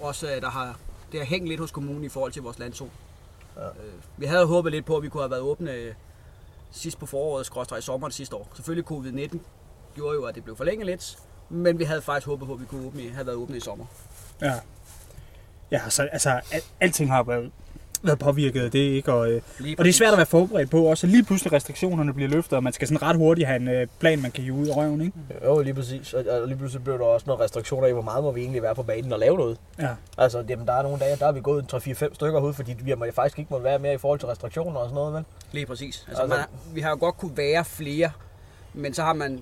[SPEAKER 2] også, at der har, det har hængt lidt hos kommunen i forhold til vores landzone.
[SPEAKER 12] Ja.
[SPEAKER 2] Øh, Vi havde håbet lidt på, at vi kunne have været åbne øh, sidst på foråret, skråstrej i sommeren sidste år. Selvfølgelig covid-19 gjorde jo, at det blev forlænget lidt, men vi havde faktisk håbet på, at vi kunne åbne, have været åbne i sommer.
[SPEAKER 1] Ja. Ja, så altså, al- alting har været, været påvirket af det, ikke? Og, øh, og det er svært at være forberedt på også. Lige pludselig restriktionerne bliver løftet, og man skal sådan ret hurtigt have en øh, plan, man kan hive ud af røven, ikke?
[SPEAKER 12] Jo, lige præcis. Og, og lige pludselig blev der også nogle restriktioner i, hvor meget må vi egentlig være på banen og lave noget.
[SPEAKER 1] Ja.
[SPEAKER 12] Altså, jamen, der er nogle dage, der er vi gået en 3-4-5 stykker ud, fordi vi har faktisk ikke må være mere i forhold til restriktioner og sådan noget, vel?
[SPEAKER 2] Lige præcis. Altså,
[SPEAKER 12] Altså-
[SPEAKER 2] man, har- vi har jo godt kunne være flere, men så har man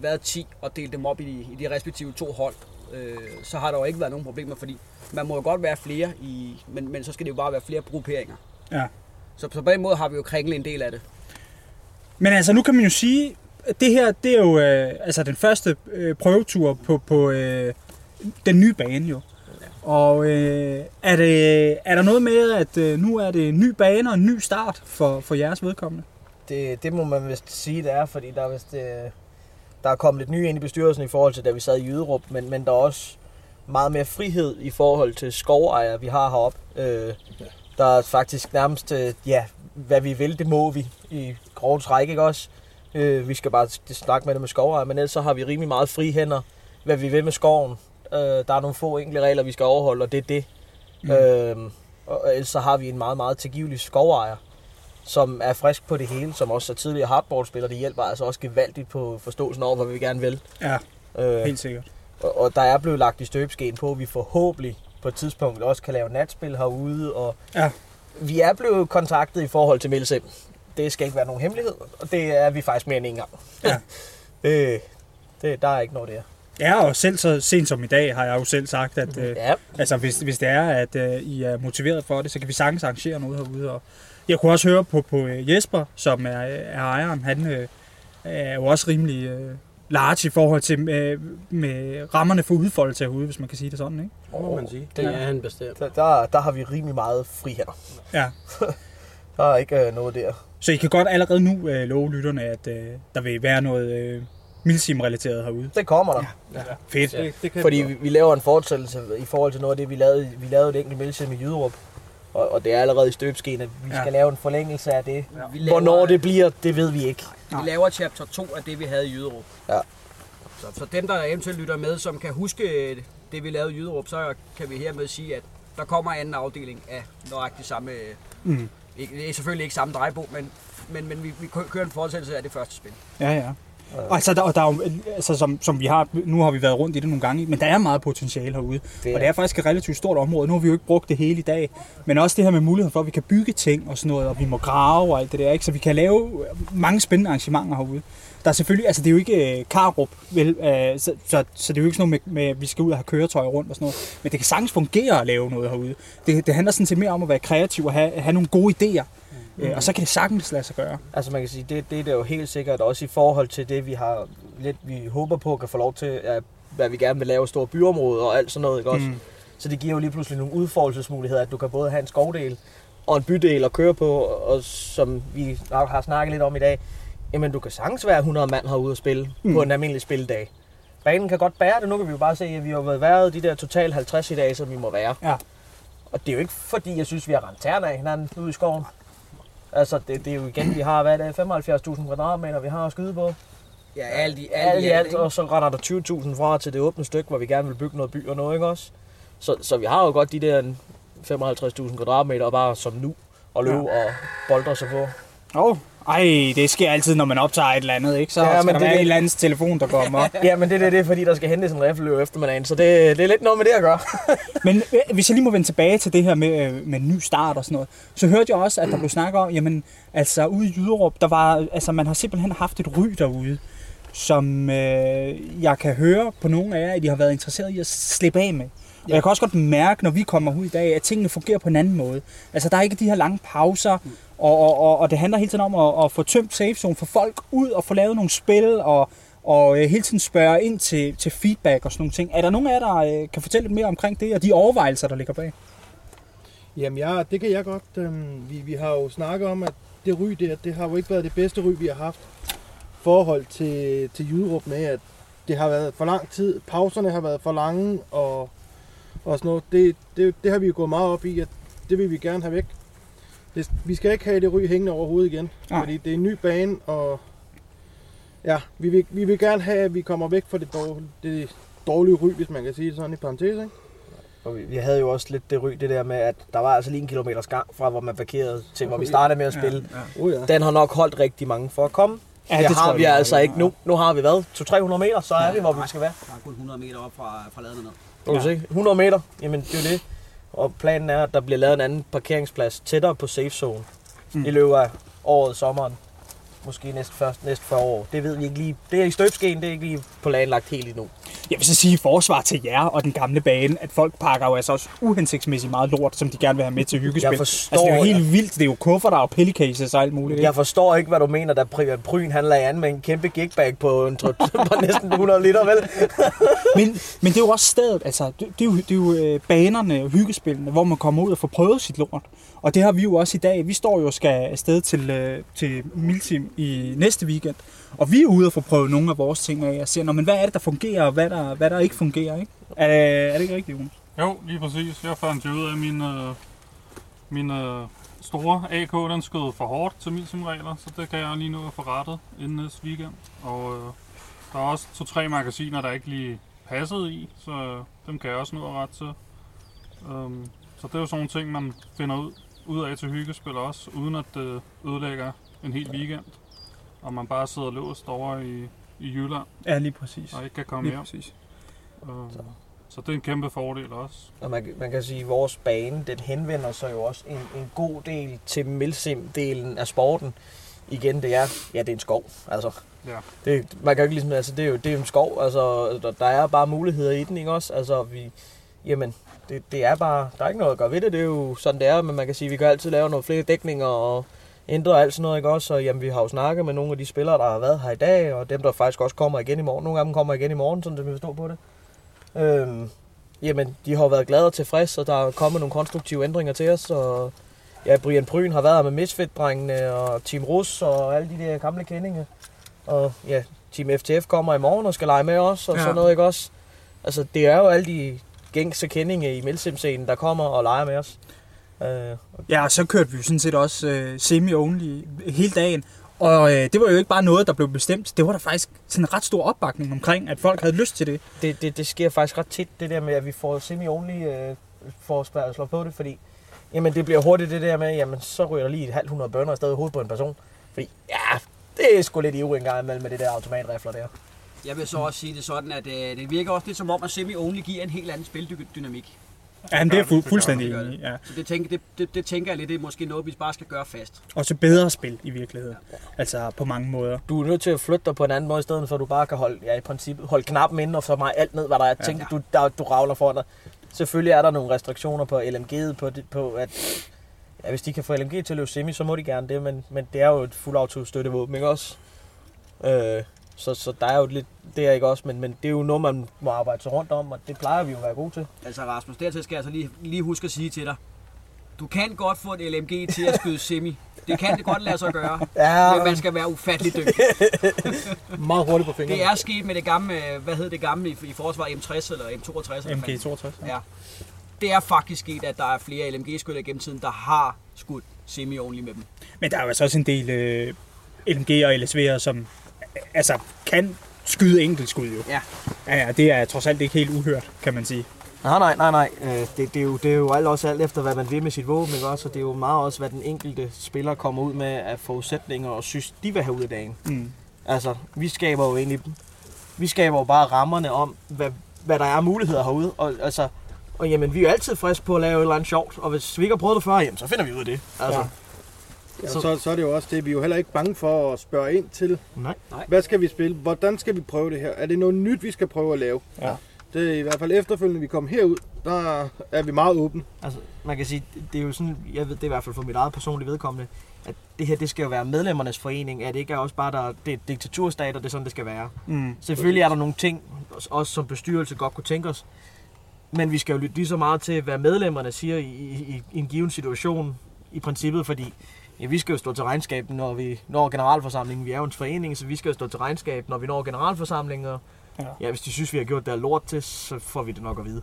[SPEAKER 2] været 10 og delt dem op i de, i de respektive to hold. Øh, så har der jo ikke været nogen problemer, fordi man må jo godt være flere, i, men, men så skal det jo bare være flere grupperinger.
[SPEAKER 1] Ja.
[SPEAKER 2] Så, så på den måde har vi jo kringlet en del af det.
[SPEAKER 1] Men altså, nu kan man jo sige, at det her, det er jo øh, altså den første øh, prøvetur på, på øh, den nye bane jo. Og øh, er, det, er der noget med, at øh, nu er det en ny bane og en ny start for, for jeres vedkommende?
[SPEAKER 12] Det, det må man vist sige, det er, fordi der er, vist, øh, der er kommet lidt nye ind i bestyrelsen i forhold til, da vi sad i Jyderup, men, men der er også meget mere frihed i forhold til skovejere, vi har heroppe. Øh, der er faktisk nærmest, øh, ja, hvad vi vil, det må vi i grove træk, ikke også? Øh, vi skal bare snakke med det med skovejere, men ellers så har vi rimelig meget fri hænder, hvad vi vil med skoven. Øh, der er nogle få enkelte regler, vi skal overholde, og det er det. Mm. Øh, og ellers så har vi en meget, meget tilgivelig skovejer, som er frisk på det hele, som også er tidligere hardballspiller. Det hjælper altså også gevaldigt på forståelsen over, hvad vi gerne vil.
[SPEAKER 1] Ja,
[SPEAKER 12] Øh,
[SPEAKER 1] helt sikkert.
[SPEAKER 12] Og, og der er blevet lagt i støbeskeen på, at vi forhåbentlig på et tidspunkt også kan lave natspil herude. Og
[SPEAKER 1] Ja.
[SPEAKER 12] Vi er blevet kontaktet i forhold til Milsim. Det skal ikke være nogen hemmelighed, og det er vi faktisk mere end en gang.
[SPEAKER 1] Ja.
[SPEAKER 12] det, det, der er ikke noget der.
[SPEAKER 1] Ja, og selv så sent som i dag har jeg jo selv sagt, at øh,
[SPEAKER 12] Ja.
[SPEAKER 1] altså, hvis, hvis det er, at øh, I er motiveret for det, så kan vi sagtens arrangere noget herude. Og jeg kunne også høre på, på øh, Jesper, som er, er ejeren, han øh, er jo også rimelig øh, large i forhold til øh, med rammerne for udfoldelse herude, hvis man kan sige det sådan, ikke?
[SPEAKER 8] Det må man sige. Det
[SPEAKER 1] Ja.
[SPEAKER 8] er han bestemt.
[SPEAKER 12] Der, der, der har vi rimelig meget fri her.
[SPEAKER 1] Ja.
[SPEAKER 12] Der er ikke øh, noget der.
[SPEAKER 1] Så I kan godt allerede nu øh, love lytterne, at øh, der vil være noget øh, Milsim-relateret herude.
[SPEAKER 12] Det kommer der.
[SPEAKER 1] Ja. Fedt.
[SPEAKER 8] Det, det kan
[SPEAKER 12] Fordi
[SPEAKER 8] vi
[SPEAKER 12] vi, vi laver en fortsættelse i forhold til noget af det, vi lavede. Vi lavede et enkelt Milsim i Jyderup. Og, og det er allerede i støbeskeen, at vi
[SPEAKER 1] Ja.
[SPEAKER 12] skal lave en forlængelse af det.
[SPEAKER 2] Vi laver,
[SPEAKER 12] Hvornår det bliver, det ved vi ikke.
[SPEAKER 2] Vi laver chapter 2 af det, vi havde i Jyderup.
[SPEAKER 12] Ja.
[SPEAKER 2] Så, så dem, der eventuelt lytter med, som kan huske det, vi lavede i Jyderup, så kan vi hermed sige, at der kommer anden afdeling af nøjagtigt samme...
[SPEAKER 1] Mm.
[SPEAKER 2] Ikke, det er selvfølgelig ikke samme drejebog, men, men, men vi, vi kø- kører en fortsættelse af det første spil.
[SPEAKER 1] Ja, ja. Og altså, der, og der er jo, altså, som, som vi har, nu har vi været rundt i det nogle gange, men der er meget potentiale herude.
[SPEAKER 12] Det
[SPEAKER 1] Og det er faktisk et relativt stort område. Nu har vi jo ikke brugt det hele i dag. Men også det her med muligheden for, at vi kan bygge ting og sådan noget, og vi må grave og alt det der, ikke? Så vi kan lave mange spændende arrangementer herude. Der er selvfølgelig, altså det er jo ikke øh, Karup, vel, øh, så, så, så det er jo ikke sådan noget med, med, at vi skal ud og have køretøjer rundt og sådan noget. Men det kan sagtens fungere at lave noget herude. Det, det handler sådan set mere om at være kreativ og have, have nogle gode idéer. Mm. Øh, og så kan det sagtens lade sig gøre.
[SPEAKER 12] Altså man kan sige, det, det er jo helt sikkert også i forhold til det, vi har lidt, vi håber på kan få lov til, at, hvad vi gerne vil lave store byområder og alt sådan noget, ikke også?
[SPEAKER 1] Mm.
[SPEAKER 12] Så det giver jo lige pludselig nogle udfoldelsesmuligheder, at du kan både have en skovdel og en bydel at køre på, og som vi har snakket lidt om i dag, jamen du kan sagtens være 100 mand herude og spille
[SPEAKER 1] mm.
[SPEAKER 12] på en almindelig spilledag. Banen kan godt bære det, nu kan vi jo bare se, at vi har været været de der total 50 i dag, som vi må være.
[SPEAKER 1] Ja.
[SPEAKER 12] Og det er jo ikke fordi, jeg synes, vi har rent tæerne af hinanden ude i skoven. Altså, det, det er jo igen, vi har, hvad er det, 75.000 kvadratmeter, vi har at skyde på.
[SPEAKER 2] Ja, alt i alt.
[SPEAKER 12] Alt i
[SPEAKER 2] alt,
[SPEAKER 12] og så render der 20.000 fra til det åbne stykke, hvor vi gerne vil bygge noget by og noget, ikke også? Så, så vi har jo godt de der 55.000 kvadratmeter bare som nu, og løbe ja. og bolde sig på.
[SPEAKER 1] Åh, ej, det sker altid, når man optager et eller andet, ikke? Så
[SPEAKER 12] Ja,
[SPEAKER 1] ja, skal
[SPEAKER 12] men
[SPEAKER 1] der
[SPEAKER 12] det-
[SPEAKER 1] være
[SPEAKER 12] det-
[SPEAKER 1] en eller andens telefon, der kommer op.
[SPEAKER 12] Ja, men det, det, det er fordi, der skal hentes en riffeløv eftermiddagen, så det, det er lidt noget med det at gøre.
[SPEAKER 1] Men øh, hvis jeg lige må vende tilbage til det her med, øh, med en ny start og sådan noget, så hørte jeg også, at der blev snakket om, jamen, altså ude i Jyderup, der var, altså man har simpelthen haft et ry derude, som øh, jeg kan høre på nogle af jer, at de har været interesseret i at slippe af med. Og jeg kan også godt mærke, når vi kommer ud i dag, at tingene fungerer på en anden måde. Altså der er ikke de her lange pauser, og, og, og, og det handler hele tiden om at, at få tømt safe zone, få folk ud og få lavet nogle spil, og, og øh, hele tiden spørge ind til, til feedback og sådan nogle ting. Er der nogen af jer, der øh, kan fortælle lidt mere omkring det, og de overvejelser, der ligger bag?
[SPEAKER 8] Jamen, ja, det kan jeg godt. Øhm, vi, vi har jo snakket om, at det ry der, det har jo ikke været det bedste ry, vi har haft. Forhold til, til Jyderup med, at det har været for lang tid. Pauserne har været for lange, og, og sådan noget. Det, det, det har vi jo gået meget op i, at det vil vi gerne have væk. Det, vi skal ikke have det ry hængende over hovedet igen,
[SPEAKER 1] Nej.
[SPEAKER 8] fordi det er en ny bane, og ja, vi vil, vi vil gerne have, at vi kommer væk fra det dårlige, det dårlige ry, hvis man kan sige det sådan i parentes, ikke?
[SPEAKER 12] Og vi, vi havde jo også lidt det ry, det der med, at der var altså lige en kilometers gang fra, hvor man parkerede til, hvor vi startede med at spille.
[SPEAKER 8] Ja, ja. Oh, ja.
[SPEAKER 12] Den har nok holdt rigtig mange for at komme.
[SPEAKER 1] Ja,
[SPEAKER 12] Ja, det,
[SPEAKER 1] det
[SPEAKER 12] har
[SPEAKER 1] jeg,
[SPEAKER 12] vi altså
[SPEAKER 1] ja.
[SPEAKER 12] ikke nu. Nu har vi hvad? 200-300 meter, så er vi, hvor vi skal være.
[SPEAKER 2] Der er kun 100 meter op fra, fra laden ned.
[SPEAKER 12] Se? 100 meter, jamen det er jo det. Og planen er, at der bliver lavet en anden parkeringsplads tættere på safe zone
[SPEAKER 1] Mm.
[SPEAKER 12] i løbet af året, sommeren. Måske næste, først, næste 40 år. Det ved vi ikke lige. Det er i støbskeen, det er ikke lige på planlagt helt endnu.
[SPEAKER 1] Jeg vil så sige forsvar til jer og den gamle bane, at folk pakker jo altså også uhensigtsmæssigt meget lort, som de gerne vil have med til hyggespil.
[SPEAKER 12] Jeg forstår-
[SPEAKER 1] altså, det er jo helt vildt. Det er jo kufferter og pillecases og alt muligt. ikke?
[SPEAKER 12] Jeg forstår ikke, hvad du mener, da Pri- Pryn han lagde an med en kæmpe gigbag på, en, tr- på næsten 100 liter, vel?
[SPEAKER 1] Men, men det er jo også stedet, altså, det, det er jo, det er jo øh, banerne og hyggespillene, hvor man kommer ud og får prøvet sit lort. Og det har vi jo også i dag. Vi står jo og skal afsted til, øh, til Miltim i næste weekend. Og vi er ude og få prøvet nogle af vores ting af og ser, men hvad er det, der fungerer, og hvad der, hvad der ikke fungerer. Ikke? Er, er det ikke rigtigt, Jonas?
[SPEAKER 5] Jo, lige præcis. Jeg fandt jo ud af, at min, øh, min øh, store AK, den skød for hårdt til mine simregler, så det kan jeg lige nu at få rettet inden næste weekend. Og øh, der er også to-tre magasiner, der ikke lige passede i, så øh, dem kan jeg også nå at rette til. Øhm, så det er jo sådan nogle ting, man finder ud, ud af til hyggespil også, uden at det ødelægger en hel weekend. Og man bare sidder låst over i, i Jylland
[SPEAKER 1] Ja, lige præcis.
[SPEAKER 5] og ikke kan komme
[SPEAKER 1] Lige
[SPEAKER 5] hjem.
[SPEAKER 1] præcis.
[SPEAKER 5] Um, så det er en kæmpe fordel også.
[SPEAKER 12] Og man, man kan sige, at vores bane, den henvender sig jo også en, en god del til Milsim-delen af sporten. Igen, det er, ja, det er en skov. Altså,
[SPEAKER 5] Ja.
[SPEAKER 12] det, man kan jo ikke ligesom, altså, det er jo, det er jo en skov. Altså, der, der er bare muligheder i den, ikke også? Altså, vi, jamen, det, det er bare, der er ikke noget at gøre ved det. Det er jo sådan, det er. Men man kan sige, at vi kan altid lave nogle flere dækninger og ændre alt sådan noget, ikke også? Og jamen, vi har jo snakket med nogle af de spillere, der har været her i dag, og dem, der faktisk også kommer igen i morgen. Nogle af dem kommer igen i morgen, sådan som vi forstår på det. Øhm, jamen, de har været glade og tilfredse, og der er kommet nogle konstruktive ændringer til os, og ja, Brian Bryn har været her med Misfit-drengene, og Team Rus, og alle de der gamle kendinge. Og ja, Team FTF kommer i morgen og skal lege med os, og
[SPEAKER 1] ja.
[SPEAKER 12] sådan noget, ikke også? Altså, det er jo alle de gængse kendinge i Milsim-scenen, der kommer og leger med os. Øh,
[SPEAKER 1] Ja, og så kørte vi jo sådan set også øh, semi-only hele dagen. Og øh, det var jo ikke bare noget, der blev bestemt. Det var der faktisk sådan en ret stor opbakning omkring, at folk havde lyst til det.
[SPEAKER 12] det, det, det sker faktisk ret tit, det der med, at vi får semi-only øh, for at slå på det, fordi jamen, det bliver hurtigt det der med, jamen, så ryger der lige et halvt hundrede bønder afsted i hovedet på en person. Fordi, ja, det er sgu lidt ivrig en gang imellem med det der automatrifler der.
[SPEAKER 2] Jeg vil så også sige det sådan, at øh, det virker også lidt som om, at semi-only giver en helt anden spildynamik.
[SPEAKER 1] Ja, men det er fu- fuldstændig enig ja.
[SPEAKER 2] Så det tænker, det, det, det tænker jeg lidt, det er måske noget, vi bare skal gøre fast.
[SPEAKER 1] Og så bedre spil i virkeligheden. Altså på mange måder.
[SPEAKER 12] Du er nødt til at flytte dig på en anden måde, i stedet for at du bare kan holde, ja, i princippet, holde knappen inde og så meget alt ned, hvad der er.
[SPEAKER 1] Ja.
[SPEAKER 12] Tænk, du, der, du ravler for dig. Selvfølgelig er der nogle restriktioner på LMG'et, på, det, på at ja, hvis de kan få LMG til at løbe semi, så må de gerne det, men, men det er jo et fuld auto støttevåben, ikke også? Øh, så, så der er jo lidt det er ikke også, men, men det er jo noget, man må arbejde sig rundt om, og det plejer vi jo at være gode til.
[SPEAKER 2] Altså Rasmus, dertil skal jeg altså lige, lige huske at sige til dig. Du kan godt få et LMG til at skyde semi. Det kan det godt lade sig gøre.
[SPEAKER 12] Ja.
[SPEAKER 2] Men man skal være ufattelig dygtig.
[SPEAKER 12] Meget hurtigt på fingrene.
[SPEAKER 2] Det er sket med det gamle, hvad hed det gamle i, i forsvar, M60 eller M62? eller hvad fanden?
[SPEAKER 1] MG62.
[SPEAKER 2] Ja. Det er faktisk sket, at der er flere LMG-skytter gennem tiden, der har skudt semi-only med dem.
[SPEAKER 1] Men der er jo altså også en del øh, LMG og LSV'er, som altså, kan skyde enkeltskud jo.
[SPEAKER 2] Ja.
[SPEAKER 1] Ja, ja, det er trods alt ikke helt uhørt, kan man sige.
[SPEAKER 12] Nej, nej, nej, nej. Øh, Det, det, er jo, det er jo alt også alt efter, hvad man vil med sit våben, ikke også? Og det er jo meget også, hvad den enkelte spiller kommer ud med af forudsætninger og synes, de vil have ud af dagen.
[SPEAKER 1] Mm.
[SPEAKER 12] Altså, vi skaber jo egentlig, vi skaber jo bare rammerne om, hvad, hvad der er muligheder herude. Og, altså, og jamen, vi er jo altid friske på at lave et eller andet sjovt, og hvis vi ikke har prøvet det før, jamen, så finder vi ud af det. Altså,
[SPEAKER 8] Ja. Ja, så, så er det jo også det, vi er jo heller ikke bange for at spørge ind til.
[SPEAKER 12] Nej.
[SPEAKER 2] Nej.
[SPEAKER 8] Hvad skal vi spille? Hvordan skal vi prøve det her? Er det noget nyt, vi skal prøve at lave?
[SPEAKER 1] Ja.
[SPEAKER 8] Det er i hvert fald efterfølgende, vi kommer herud, der er vi meget åbne.
[SPEAKER 12] Altså, man kan sige, det er jo sådan, jeg ved det er i hvert fald for mit eget personlige vedkommende, at det her, det skal jo være medlemmernes forening, at det ikke er også bare, der, det er diktaturstat, og det er sådan, det skal være.
[SPEAKER 1] Mm.
[SPEAKER 12] Selvfølgelig er der nogle ting, også som bestyrelse godt kunne tænke os, men vi skal jo lytte lige så meget til, hvad medlemmerne siger i, i, i en given situation, i princippet, fordi ja, vi skal jo stå til regnskab, når vi når generalforsamlingen. Vi er jo en forening, så vi skal jo stå til regnskab, når vi når generalforsamlingen. Og,
[SPEAKER 1] Ja.
[SPEAKER 12] ja, hvis de synes, vi har gjort det lort til, så får vi det nok at vide.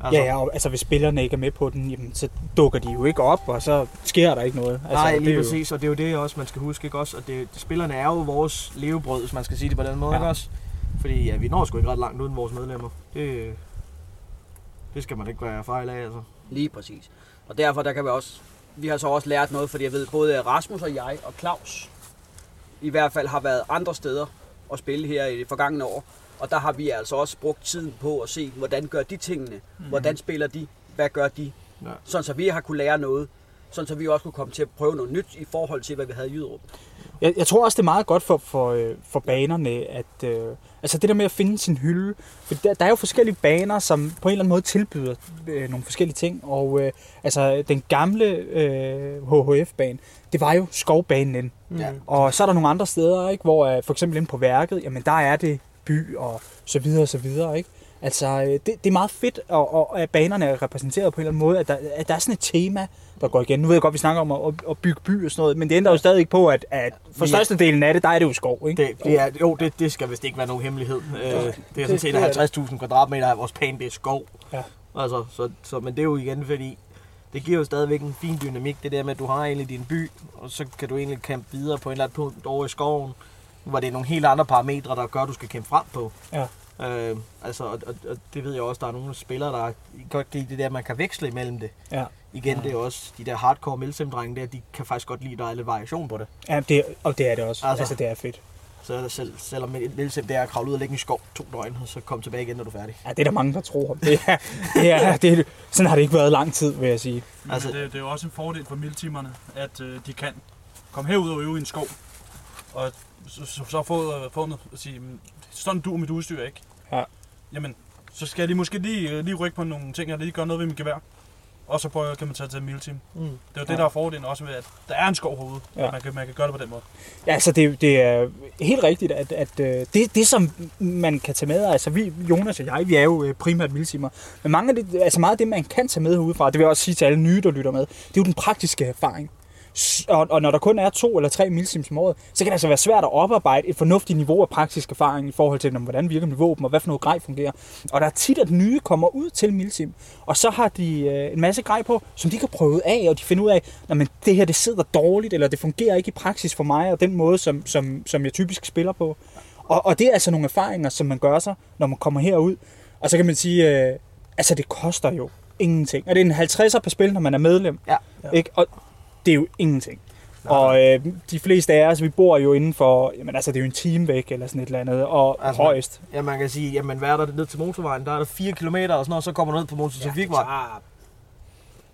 [SPEAKER 1] Altså. Ja, ja, og, altså hvis spillerne ikke er med på den, jamen, så dukker de jo ikke op, og så sker der ikke noget. Altså,
[SPEAKER 12] Nej,
[SPEAKER 1] det
[SPEAKER 12] lige
[SPEAKER 1] er jo-
[SPEAKER 12] præcis, og det er jo det også, man skal huske, ikke også? Og det, spillerne er jo vores levebrød, hvis man skal sige det på den måde,
[SPEAKER 1] Ja.
[SPEAKER 12] ikke også? Fordi ja, vi når sgu ikke ret langt uden vores medlemmer. Det, det skal man ikke være fejl af, altså.
[SPEAKER 2] Lige præcis. Og derfor der kan vi også, vi har så også lært noget, fordi jeg ved, både Rasmus og jeg og Claus i hvert fald har været andre steder at spille her i det forgangne år. Og der har vi altså også brugt tiden på at se, hvordan gør de tingene?
[SPEAKER 12] Mhm.
[SPEAKER 2] Hvordan spiller de? Hvad gør de?
[SPEAKER 12] Ja.
[SPEAKER 2] Sådan så vi har kunne lære noget. Sådan så vi også kunne komme til at prøve noget nyt i forhold til, hvad vi havde i Jyderup.
[SPEAKER 1] Jeg, jeg tror også, det er meget godt for, for, øh, for banerne, at øh, altså det der med at finde sin hylde. For der, der er jo forskellige baner, som på en eller anden måde tilbyder øh, nogle forskellige ting. Og øh, altså den gamle øh, HHF-bane, det var jo skovbanen.
[SPEAKER 2] Ja.
[SPEAKER 1] Og så er der nogle andre steder, ikke, hvor øh, for eksempel inde på værket, jamen der er det by og så videre og så videre. Ikke? Altså øh, det, det er meget fedt, og, og at banerne er repræsenteret på en eller anden måde, at der, at der er sådan et tema, der går igen. Nu ved jeg godt, vi snakker om at, at bygge by og sådan noget, men det ændrer jo stadig ikke på, at, at for
[SPEAKER 12] Ja.
[SPEAKER 1] størstedelen af det, der er det jo skov. Ikke?
[SPEAKER 12] Det, det er, jo, det, det skal vist ikke være nogen hemmelighed. Øh, det er sådan set
[SPEAKER 1] det er det.
[SPEAKER 12] 50.000 kvadratmeter af vores pæne, det er skov.
[SPEAKER 1] Ja.
[SPEAKER 12] Altså, så, så, men det er jo igen, fordi det giver jo stadigvæk en fin dynamik, det der med, at du har egentlig din by, og så kan du egentlig kæmpe videre på en eller anden punkt over i skoven, hvor det er nogle helt andre parametre, der gør, at du skal kæmpe frem på.
[SPEAKER 1] Ja.
[SPEAKER 12] Øh, altså, og, og, og, det ved jeg også, der er nogle spillere, der godt kan lide det der, at man kan veksle imellem det.
[SPEAKER 1] Ja.
[SPEAKER 12] Igen, det er også de der hardcore milsim-drenge der, de kan faktisk godt lide, at der er lidt variation på det.
[SPEAKER 1] Ja, det, og det er det også.
[SPEAKER 12] Altså.
[SPEAKER 1] Altså, det er fedt.
[SPEAKER 12] Så er det selv, selvom milsim det er at kravle ud og lægge i en skov to døgn, og så komme tilbage igen, når du er færdig.
[SPEAKER 1] Ja, det er der mange, der tror. Det er, det er, det er, sådan har det ikke været lang tid, vil jeg sige.
[SPEAKER 13] Men altså, det, det er jo også en fordel for miltimerne, at øh, de kan komme herud og øve i en skov, og så, så, så få, øh, få noget at sige, "Men sådan du mit udstyr ikke.
[SPEAKER 1] Ja.
[SPEAKER 13] Jamen, så skal de måske lige, øh, lige rykke på nogle ting, eller lige gøre noget ved mit gevær. Og så prøve, kan man tage til et milteam.
[SPEAKER 12] Mm.
[SPEAKER 13] Det er jo det,
[SPEAKER 1] Ja.
[SPEAKER 13] der er fordelen også med, at der er en skov herude,
[SPEAKER 1] Ja.
[SPEAKER 13] man, kan, man kan gøre det på den måde.
[SPEAKER 1] Ja, altså det, det er helt rigtigt, at, at øh, det, det, som man kan tage med, altså vi, Jonas og jeg, vi er jo øh, primært milsimer, men mange af det, altså meget af det, man kan tage med herudefra, det vil jeg også sige til alle nye, der lytter med, det er jo den praktiske erfaring. Og, og når der kun er to eller tre milsims om året, så kan det altså være svært at oparbejde et fornuftigt niveau af praktisk erfaring i forhold til, hvordan virker våben, og hvad for noget grej fungerer. Og der er tit, at nye kommer ud til milsim, og så har de øh, en masse grej på, som de kan prøve af, og de finder ud af, at det her det sidder dårligt, eller det fungerer ikke i praksis for mig, og den måde, som, som, som jeg typisk spiller på. Og, og det er altså nogle erfaringer, som man gør sig, når man kommer herud. Og så kan man sige, øh, altså det koster jo ingenting. Og det er en 50'er per spil, når man er medlem.
[SPEAKER 12] Ja.
[SPEAKER 1] Ikke? Og det er jo ingenting. Og øh, de fleste af os, vi bor jo inden for, jamen altså det er jo en time væk eller sådan et eller andet, og altså, højst.
[SPEAKER 12] Ja, man kan sige, jamen hvad er der ned til motorvejen? Der er der 4 km og sådan noget, så kommer du ned på motortrafikvej.
[SPEAKER 2] Ja,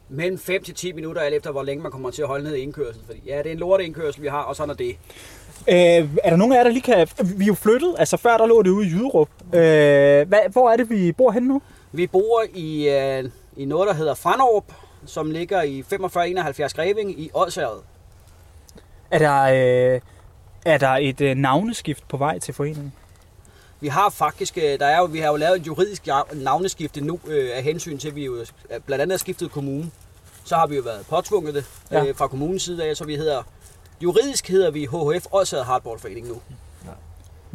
[SPEAKER 2] mellem 5 til 10 minutter, alt efter hvor længe man kommer til at holde ned i indkørsel. Fordi ja, det er en lorte indkørsel, vi har, og sådan er det.
[SPEAKER 1] Øh, er der nogen af jer, der lige kan... Vi er jo flyttet, altså før der lå det ude i Jyderup. Øh, hvad, hvor er det, vi bor henne nu?
[SPEAKER 2] Vi bor i, øh, i noget, der hedder Franderup, som ligger i 4571 Greving i Odsherred.
[SPEAKER 1] Er der, øh, er der et øh, navneskift på vej til foreningen?
[SPEAKER 2] Vi har faktisk, øh, der er jo, vi har jo lavet et juridisk navneskifte nu øh, af hensyn til, at vi jo øh, blandt andet har skiftet kommune. Så har vi jo været påtvunget det
[SPEAKER 1] Ja.
[SPEAKER 2] øh, fra kommunens side af, så vi hedder, juridisk hedder vi HHF Odsherred Hardballforening nu.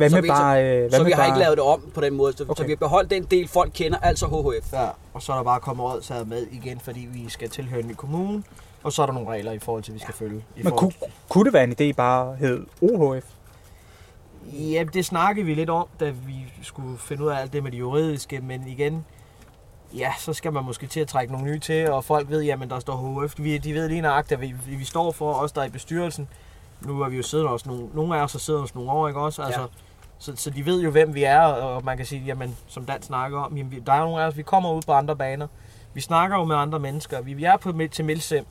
[SPEAKER 1] Hvad
[SPEAKER 2] så
[SPEAKER 1] med
[SPEAKER 2] vi,
[SPEAKER 1] bare... Øh, hvad
[SPEAKER 2] så
[SPEAKER 1] med
[SPEAKER 2] vi har
[SPEAKER 1] bare,
[SPEAKER 2] ikke lavet det om på den måde, så, okay. så vi har beholdt den del, folk kender, altså HHF.
[SPEAKER 12] Ja, og så er der bare kommet rådsaget med igen, fordi vi skal tilhøre en ny kommune. Og så er der nogle regler i forhold til, vi skal følge. I
[SPEAKER 1] Men
[SPEAKER 12] forhold
[SPEAKER 1] kunne, kunne det være en idé bare at hedde OHF?
[SPEAKER 12] Ja, det snakkede vi lidt om, da vi skulle finde ud af alt det med det juridiske, men igen, ja, så skal man måske til at trække nogle nye til, og folk ved, jamen der står HF, vi, de ved lige nøjagtigt, hvad vi, vi står for, os der er i bestyrelsen. Nu har vi jo siddet også nogle, nogle af os har siddet os nogle år, ikke også? Altså,
[SPEAKER 2] Ja
[SPEAKER 12] så, så de ved jo, hvem vi er, og man kan sige, jamen, som Dan snakker om, jamen, vi- der er jo nogle af os, vi kommer ud på andre baner. Vi snakker jo med andre mennesker. Vi, vi er på til Milsim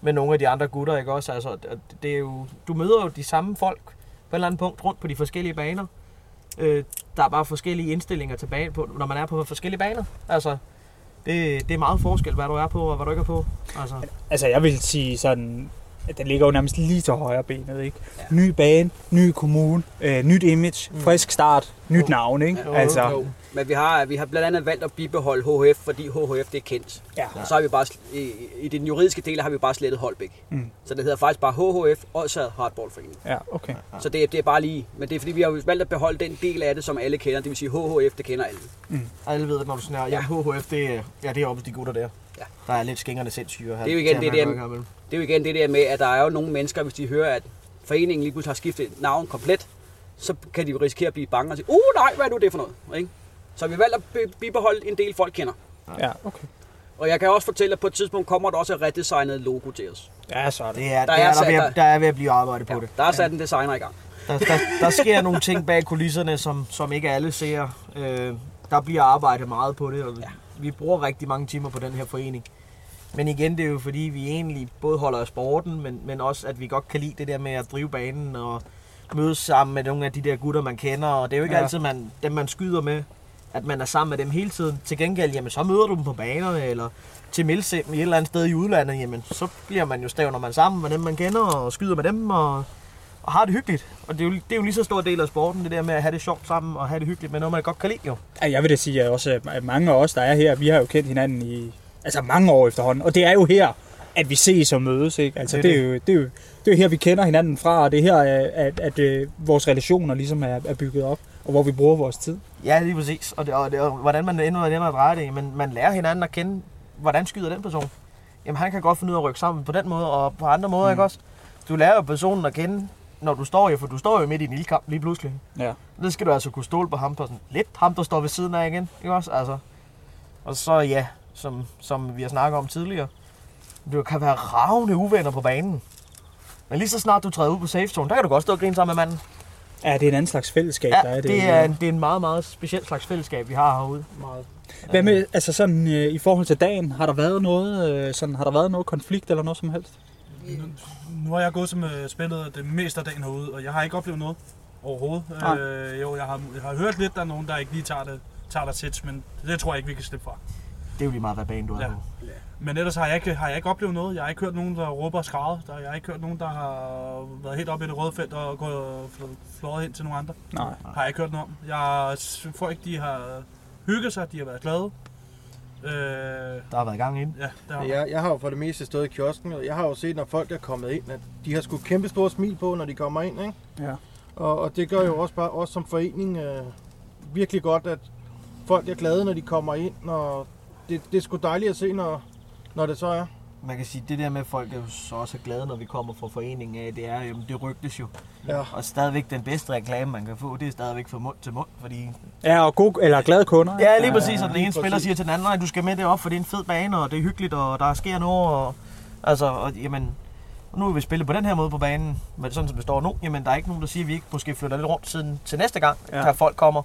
[SPEAKER 12] med nogle af de andre gutter, ikke også? Altså, det er jo, du møder jo de samme folk på et eller andet punkt rundt på de forskellige baner. Øh, der er bare forskellige indstillinger tilbage på, når man er på forskellige baner. Altså, det, det er meget forskel, hvad du er på og hvad du ikke er på. Altså,
[SPEAKER 1] Altså, jeg vil sige sådan, at den ligger jo nærmest lige til højre benet, ikke? Ja. Ny bane, ny kommune, øh, nyt image, mm. frisk start, nyt navn, ikke?
[SPEAKER 2] Jo,
[SPEAKER 1] altså,
[SPEAKER 2] jo. Men vi har, vi har blandt andet valgt at bibeholde HF, fordi HHF det er kendt.
[SPEAKER 1] Ja.
[SPEAKER 2] Og så har vi bare, i, i den juridiske del har vi bare slettet Holbæk.
[SPEAKER 1] Mm.
[SPEAKER 2] Så det hedder faktisk bare HHF, Odsherred Hardballforening.
[SPEAKER 1] Ja, okay.
[SPEAKER 2] Så det, det er bare lige, men det er fordi, vi har valgt at beholde den del af det, som alle kender. Det vil sige, HHF, det kender alle.
[SPEAKER 12] mm. alle ved, at når du snakker, ja. HHF, det, er- ja, det er oppe de gutter der.
[SPEAKER 2] Ja.
[SPEAKER 12] Der er lidt skængerne sindssyge.
[SPEAKER 2] Det er jo igen det der, det er jo igen det der med, at der er jo nogle mennesker, hvis de hører, at foreningen lige pludselig har skiftet navn komplet, så kan de jo risikere at blive bange og sige, uh nej, hvad er nu det for noget? Ikke? Så vi har valgt at be- bibeholde en del folk kender.
[SPEAKER 1] Ja, okay.
[SPEAKER 2] Og jeg kan også fortælle, at på et tidspunkt kommer der også et redesignet logo til os.
[SPEAKER 1] Ja, så er det.
[SPEAKER 12] Det er,
[SPEAKER 2] Der
[SPEAKER 12] der,
[SPEAKER 2] er
[SPEAKER 12] er, der,
[SPEAKER 2] sat-
[SPEAKER 12] er ved,
[SPEAKER 2] der-
[SPEAKER 12] at- der er ved at blive arbejdet på
[SPEAKER 2] Ja,
[SPEAKER 12] det.
[SPEAKER 2] der er sat en designer i gang.
[SPEAKER 12] Der, der, der sker nogle ting bag kulisserne, som, som ikke alle ser. Øh, der bliver arbejdet meget på det, og ja. Vi bruger rigtig mange timer på den her forening. Men igen, det er jo fordi, vi egentlig både holder af sporten, men, men også, at vi godt kan lide det der med at drive banen og mødes sammen med nogle af de der gutter, man kender. Og det er jo ikke
[SPEAKER 1] Ja.
[SPEAKER 12] altid, man, dem man skyder med, at man er sammen med dem hele tiden. Til gengæld, jamen, så møder du dem på banerne, eller til Milsim i et eller andet sted i udlandet, jamen, så bliver man jo stævner man sammen med dem, man kender, og skyder med dem, og, og har det hyggeligt. Og det er, jo, det er jo lige så stor del af sporten, det der med at have det sjovt sammen, og have det hyggeligt med noget, man godt kan lide jo.
[SPEAKER 1] Ja, jeg vil da sige, at også at mange af os, der er her, vi har jo kendt hinanden i altså mange år efterhånden. Og det er jo her, at vi ses og mødes. Ikke? Altså,
[SPEAKER 12] Det
[SPEAKER 1] det,
[SPEAKER 12] er
[SPEAKER 1] er jo, det, er jo, det er her, vi kender hinanden fra, og det er her, at, at, at, at vores relationer ligesom er, er bygget op, og hvor vi bruger vores tid.
[SPEAKER 12] Ja, lige præcis. Og, det, og, det, og hvordan man ender og ender at dreje det, men man lærer hinanden at kende, hvordan skyder den person. Jamen, han kan godt finde ud af at rykke sammen på den måde, og på andre måder, mm. ikke også? Du lærer jo personen at kende, når du står jo, for du står jo midt i en ildkamp lige pludselig.
[SPEAKER 1] Ja.
[SPEAKER 12] Det skal du altså kunne stole på ham på sådan lidt ham, der står ved siden af igen, ikke også? Altså. Og så ja, som, som vi har snakket om tidligere, du kan være ravne uvenner på banen. Men lige så snart du træder ud på safe zone, der kan du godt stå og grine sammen med manden.
[SPEAKER 1] Ja, det er en anden slags fællesskab,
[SPEAKER 12] Ja,
[SPEAKER 1] der er det.
[SPEAKER 12] det er, en, det er en meget, meget speciel slags fællesskab, vi har herude. Meget.
[SPEAKER 1] Hvad med, altså sådan, øh, i forhold til dagen, har der været noget, øh, sådan, har der været noget konflikt eller noget som helst?
[SPEAKER 13] Nu har jeg gået som øh, spillet det meste af dagen herude, og jeg har ikke oplevet noget overhovedet.
[SPEAKER 1] Nej.
[SPEAKER 13] Øh, jo, jeg har, jeg har hørt lidt, der er nogen, der ikke lige tager det, tager det tæt, men det tror jeg ikke, vi kan slippe fra.
[SPEAKER 12] Det er jo lige meget, hvad bane du er
[SPEAKER 13] Ja.
[SPEAKER 12] på.
[SPEAKER 13] Men ellers har jeg, ikke, har jeg ikke oplevet noget. Jeg har ikke hørt nogen, der råber og skræder. Der, jeg har ikke hørt nogen, der har været helt oppe i det røde felt og gået fl- fløjet hen til nogle andre.
[SPEAKER 1] Nej.
[SPEAKER 13] Har jeg ikke hørt noget om. Jeg, folk, de har hygget sig, de har været glade. Øh,
[SPEAKER 12] Der har været gang ind.
[SPEAKER 13] ja, der har
[SPEAKER 11] Jeg, jeg har jo for det meste stået i kiosken, og jeg har jo set, når folk er kommet ind, at de har sgu kæmpe store smil på, når de kommer ind, ikke?
[SPEAKER 1] Ja.
[SPEAKER 11] Og, og det gør jo også bare os som forening øh, virkelig godt, at folk er glade, når de kommer ind, og det, det er sgu dejligt at se, når, når det så er.
[SPEAKER 12] Man kan sige, det der med, at folk er jo så også glade, når vi kommer fra foreningen af, det er jo, det rygtes jo.
[SPEAKER 11] Ja.
[SPEAKER 12] Og stadigvæk den bedste reklame, man kan få, det er stadigvæk fra mund til mund, fordi...
[SPEAKER 1] Ja, og god, eller glade kunder.
[SPEAKER 12] Ja, lige præcis, og den ene spiller siger til den anden, nej, du skal med derop, for det er en fed bane, og det er hyggeligt, og der sker noget, og... Altså, og, jamen, Og nu har vi spillet på den her måde på banen, men sådan som det står nu, jamen der er ikke nogen, der siger, at vi ikke måske flytter lidt rundt siden til næste gang,
[SPEAKER 1] ja.
[SPEAKER 12] der folk kommer.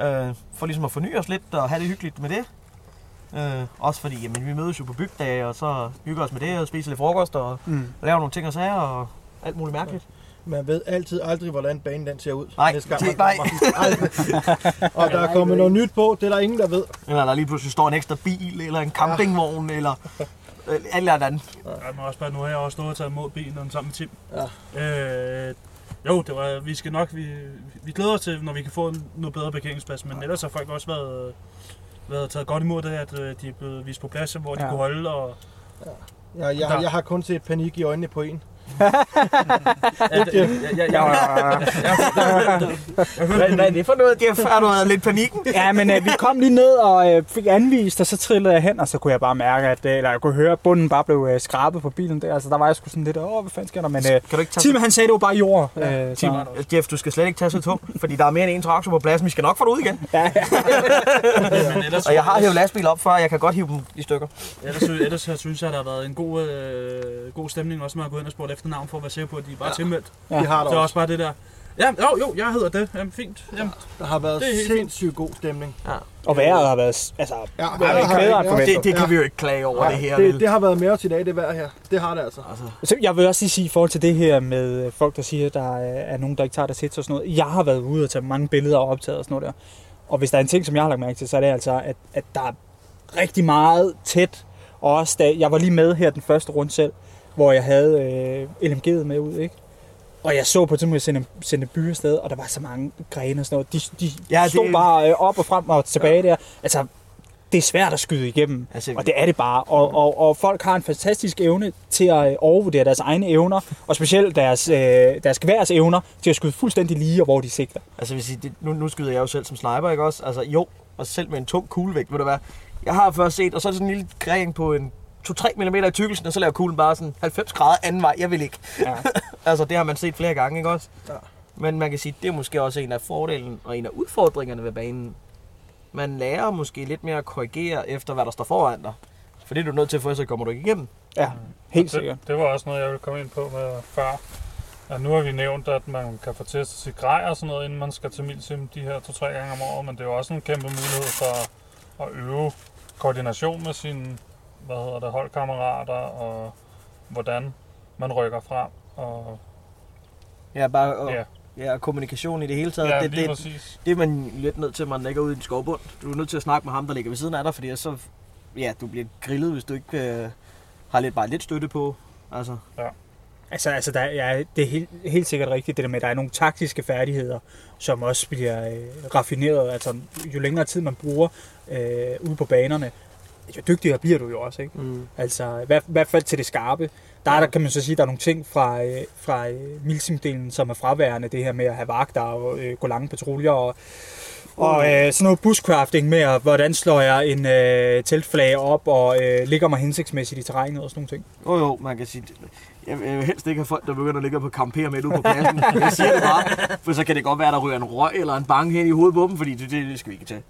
[SPEAKER 12] Øh, for ligesom at forny os lidt og have det hyggeligt med det. Øh, også fordi, jamen vi mødes jo på bygdage, og så hygger os med det, og spiser lidt frokost, og
[SPEAKER 1] Mm.
[SPEAKER 12] mm. laver nogle ting og sager, og alt muligt mærkeligt.
[SPEAKER 8] Man ved altid aldrig, hvordan banen den ser ud.
[SPEAKER 12] Nej,
[SPEAKER 8] næste gang
[SPEAKER 12] det- nej.
[SPEAKER 8] Og der er kommet noget nyt på, det er der ingen, der ved.
[SPEAKER 12] Eller der lige pludselig står en ekstra bil, eller en campingvogn, ja. eller øh, alt eller andet.
[SPEAKER 13] Jeg må også bare, nu har jeg også stået og taget imod bilen sammen med Tim.
[SPEAKER 8] Ja.
[SPEAKER 13] Øh, jo, det var, vi skal nok, vi, vi glæder os til, når vi kan få noget bedre parkeringsplads, men ellers har folk også været, været taget godt imod det, at øh, de er blevet vist på plads, hvor de
[SPEAKER 8] Ja.
[SPEAKER 13] kunne holde, og
[SPEAKER 8] Jeg, jeg,
[SPEAKER 13] Der-
[SPEAKER 8] jeg har kun set panik i øjnene på en.
[SPEAKER 13] Jeg- jeg- jeg-
[SPEAKER 12] Hvad er det for noget? Det har du været lidt panikken.
[SPEAKER 1] Ja, men øh, vi kom lige ned og øh, fik anvist, og så trillede jeg hen, og så kunne jeg bare mærke, at, øh, eller jeg kunne høre, at bunden bare blev øh, skrabet på bilen der. Altså, der var jeg sgu sådan lidt, åh, hvad fanden sker der? Men øh,
[SPEAKER 12] Kan du ikke tage
[SPEAKER 1] Tim, han sagde, det var bare jord.
[SPEAKER 12] Ja,
[SPEAKER 1] Øh,
[SPEAKER 12] Tim,
[SPEAKER 1] så-
[SPEAKER 12] Jeff, du skal slet ikke tage så tung, fordi der er mere end en traktor på pladsen. Vi skal nok få det ud igen.
[SPEAKER 1] Ja, ja.
[SPEAKER 13] Ellers-
[SPEAKER 12] og jeg har hævet lastbil op før, jeg kan godt hive dem i stykker.
[SPEAKER 13] Ellers, ellers så synes jeg, at der har været en god, øh, god stemning, også med at gå ind og spurgt efter navn, for at være sikker på, at de er bare
[SPEAKER 8] Ja.
[SPEAKER 13] tilmeldt.
[SPEAKER 8] Ja. De har der
[SPEAKER 13] det er
[SPEAKER 8] også.
[SPEAKER 13] også bare det der. Ja, jo, jo, jeg hedder det. Jamen, fint. Jamen,
[SPEAKER 8] Der har været
[SPEAKER 13] Det
[SPEAKER 8] sindssygt god stemning.
[SPEAKER 12] Ja.
[SPEAKER 1] Og vejret har været, altså,
[SPEAKER 8] Ja,
[SPEAKER 1] ja,
[SPEAKER 8] vejret har-
[SPEAKER 1] bedre end
[SPEAKER 8] ja.
[SPEAKER 12] Det, det kan vi jo ikke klage over, det her.
[SPEAKER 8] Det,
[SPEAKER 12] vel?
[SPEAKER 8] det har været med os i dag, det vejr her. Det har det altså.
[SPEAKER 12] altså.
[SPEAKER 1] Så jeg vil også lige sige i forhold til det her med øh, folk, der siger, at der er er nogen, der ikke tager det sæt og sådan noget. Jeg har været ude og tage mange billeder og optaget og sådan noget der. Og hvis der er en ting, som jeg har lagt mærke til, så er det altså, at, at der er rigtig meget tæt. Og også da, jeg var lige med her den første runde selv, hvor jeg havde øh, LMG'et med ud, ikke? Og jeg så på et tidspunkt, at jeg sendte, sendte by afsted, og der var så mange grene og sådan noget. De, de
[SPEAKER 12] Ja, det-
[SPEAKER 1] stod bare øh, op og frem og tilbage ja. der. Altså, det er svært at skyde igennem,
[SPEAKER 12] Altså,
[SPEAKER 1] og det er det bare. Og, og, og folk har en fantastisk evne til at øh, overvurdere deres egne evner, og specielt deres, øh, deres geværs evner til at skyde fuldstændig lige, og hvor de sigter.
[SPEAKER 12] Altså, hvis I, det, nu, nu skyder jeg jo selv som sniper, ikke også? Altså, jo, og selv med en tung kuglevægt, ved du hvad? Jeg har først set, og så er det sådan en lille gren på en 2-3 mm i tykkelsen, og så laver kuglen bare sådan 90 grader anden vej. Jeg vil ikke.
[SPEAKER 1] Ja.
[SPEAKER 12] altså, det har man set flere gange, ikke også?
[SPEAKER 8] Ja.
[SPEAKER 12] Men man kan sige, det er måske også en af fordelen og en af udfordringerne ved banen. Man lærer måske lidt mere at korrigere efter, hvad der står foran dig. For det er du nødt til, for så kommer du ikke igennem.
[SPEAKER 1] Ja, helt
[SPEAKER 5] det,
[SPEAKER 1] sikkert.
[SPEAKER 5] Det var også noget, jeg ville komme ind på med før. At nu har vi nævnt, at man kan få testet sit grej og sådan noget, inden man skal til Milsim de her to-tre gange om året. Men det er jo også en kæmpe mulighed for at øve koordination med sine hvad hedder det, holdkammerater og hvordan man rykker frem. Og,
[SPEAKER 12] Ja, bare og,
[SPEAKER 5] Ja.
[SPEAKER 12] ja. kommunikation i det hele taget.
[SPEAKER 5] Ja,
[SPEAKER 12] det,
[SPEAKER 5] lige
[SPEAKER 12] det,
[SPEAKER 5] præcis.
[SPEAKER 12] det er man lidt nødt til, at man ligger ude i en skovbund. Du er nødt til at snakke med ham, der ligger ved siden af dig, fordi så ja, du bliver grillet, hvis du ikke øh, har lidt, bare lidt støtte på. Altså.
[SPEAKER 5] Ja.
[SPEAKER 1] Altså, altså der, ja, det er helt, helt sikkert rigtigt, det der med, at der er nogle taktiske færdigheder, som også bliver øh, raffineret. Altså, jo længere tid man bruger øh, ude på banerne, jo dygtigere bliver du jo også, ikke?
[SPEAKER 12] Mm.
[SPEAKER 1] Altså, i hvert, hvert fald til det skarpe. Der, er der kan man så sige, der er nogle ting fra, øh, fra øh, Milsim-delen, som er fraværende. Det her med at have vagter og øh, gå lange patruljer og, og øh, sådan noget bushcrafting med, at, hvordan slår jeg en øh, teltflag op og øh, ligger mig hensigtsmæssigt i terrænet og sådan nogle ting.
[SPEAKER 12] Jo jo, man kan sige, jeg vil helst ikke have folk, der begynder at ligge på campere midt ude på pladsen. Jeg siger det bare, for så kan det godt være, der ryger en røg eller en bang hen i hovedet på dem, fordi det, det, det skal vi ikke tage.